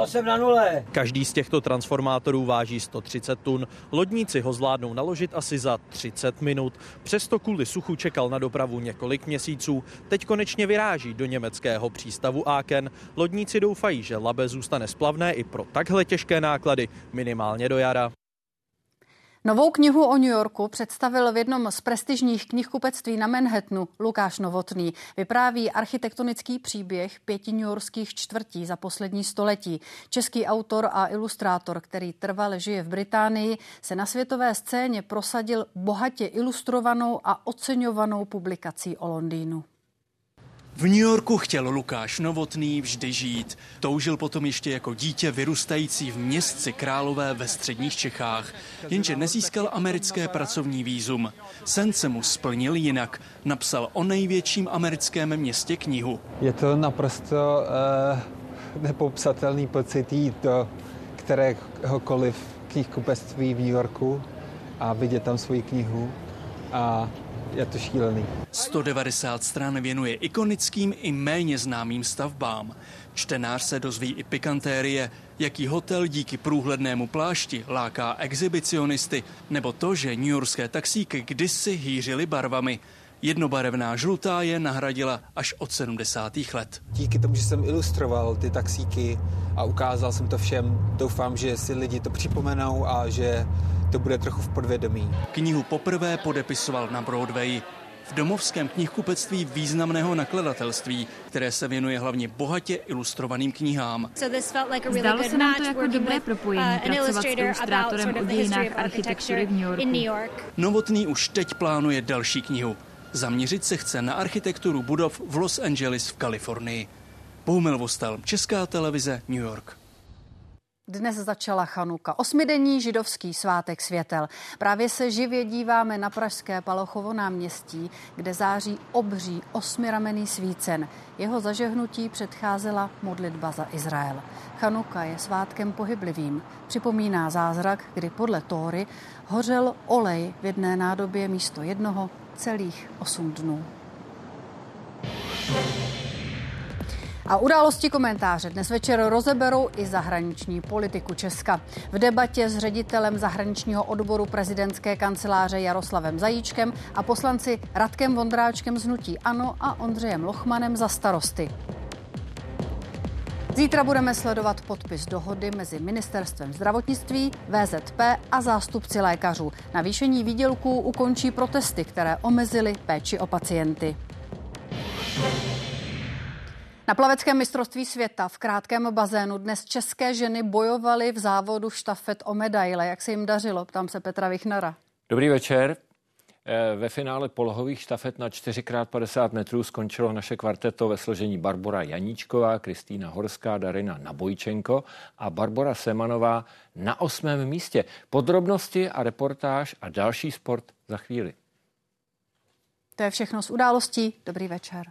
Jsem na nule. Každý z těchto transformátorů váží 130 tun. Lodníci ho zvládnou naložit asi za 30 minut. Přesto kvůli suchu čekal na dopravu několik měsíců. Teď konečně vyráží do německého přístavu Aachen. Lodníci doufají, že Labe zůstane splavné i pro takhle těžké náklady minimálně do jara. Novou knihu o New Yorku představil v jednom z prestižních knihkupectví na Manhattanu Lukáš Novotný. Vypráví architektonický příběh pěti newyorských čtvrtí za poslední století. Český autor a ilustrátor, který trvale žije v Británii, se na světové scéně prosadil bohatě ilustrovanou a oceňovanou publikací o Londýnu. V New Yorku chtěl Lukáš Novotný vždy žít. Toužil potom ještě jako dítě vyrůstající v městci Králové ve středních Čechách, jenže nezískal americké pracovní výzum. Sen se mu splnil jinak. Napsal o největším americkém městě knihu. Je to naprosto uh, nepopsatelný pocit jít do kteréhokoliv knihkupectví v New Yorku a vidět tam svoji knihu a je to šílený. 190 stran věnuje ikonickým i méně známým stavbám. Čtenář se dozví i pikantérie, jaký hotel díky průhlednému plášti láká exhibicionisty, nebo to, že newyorské taxíky kdysi hýřily barvami. Jednobarevná žlutá je nahradila až od 70. let. Díky tomu, že jsem ilustroval ty taxíky a ukázal jsem to všem, doufám, že si lidi to připomenou a že to bude trochu v podvědomí. Knihu poprvé podepisoval na Broadway. V domovském knihkupectví významného nakladatelství, které se věnuje hlavně bohatě ilustrovaným knihám. Zdálo se nám to jako dobré propojení uh, pracovat s ilustrátorem o dějinách architektury v New Yorku. Novotný už teď plánuje další knihu. Zaměřit se chce na architekturu budov v Los Angeles v Kalifornii. Bohumil Vostal, Česká televize, New York. Dnes začala Chanuka, osmidenní židovský svátek světel. Právě se živě díváme na pražské Palochovo náměstí, kde září obří osmiramený svícen. Jeho zažehnutí předcházela modlitba za Izrael. Chanuka je svátkem pohyblivým. Připomíná zázrak, kdy podle Tóry hořel olej v jedné nádobě místo jednoho celých osm dnů. A události komentáře dnes večer rozeberou i zahraniční politiku Česka. V debatě s ředitelem zahraničního odboru prezidentské kanceláře Jaroslavem Zajíčkem a poslanci Radkem Vondráčkem z Hnutí Ano a Ondřejem Lochmanem za starosty. Zítra budeme sledovat podpis dohody mezi Ministerstvem zdravotnictví, VZP a zástupci lékařů. Navýšení výdělků ukončí protesty, které omezily péči o pacienty. Na plaveckém mistrovství světa v krátkém bazénu dnes české ženy bojovaly v závodu štafet o medaile. Jak se jim dařilo? Ptám se Petra Vichnara. Dobrý večer. Eh, ve finále polohových štafet na 4x50 metrů skončilo naše kvarteto ve složení Barbora Janíčková, Kristýna Horská, Darina Nabojčenko a Barbara Semanová na osmém místě. Podrobnosti a reportáž a další sport za chvíli. To je všechno z událostí. Dobrý večer.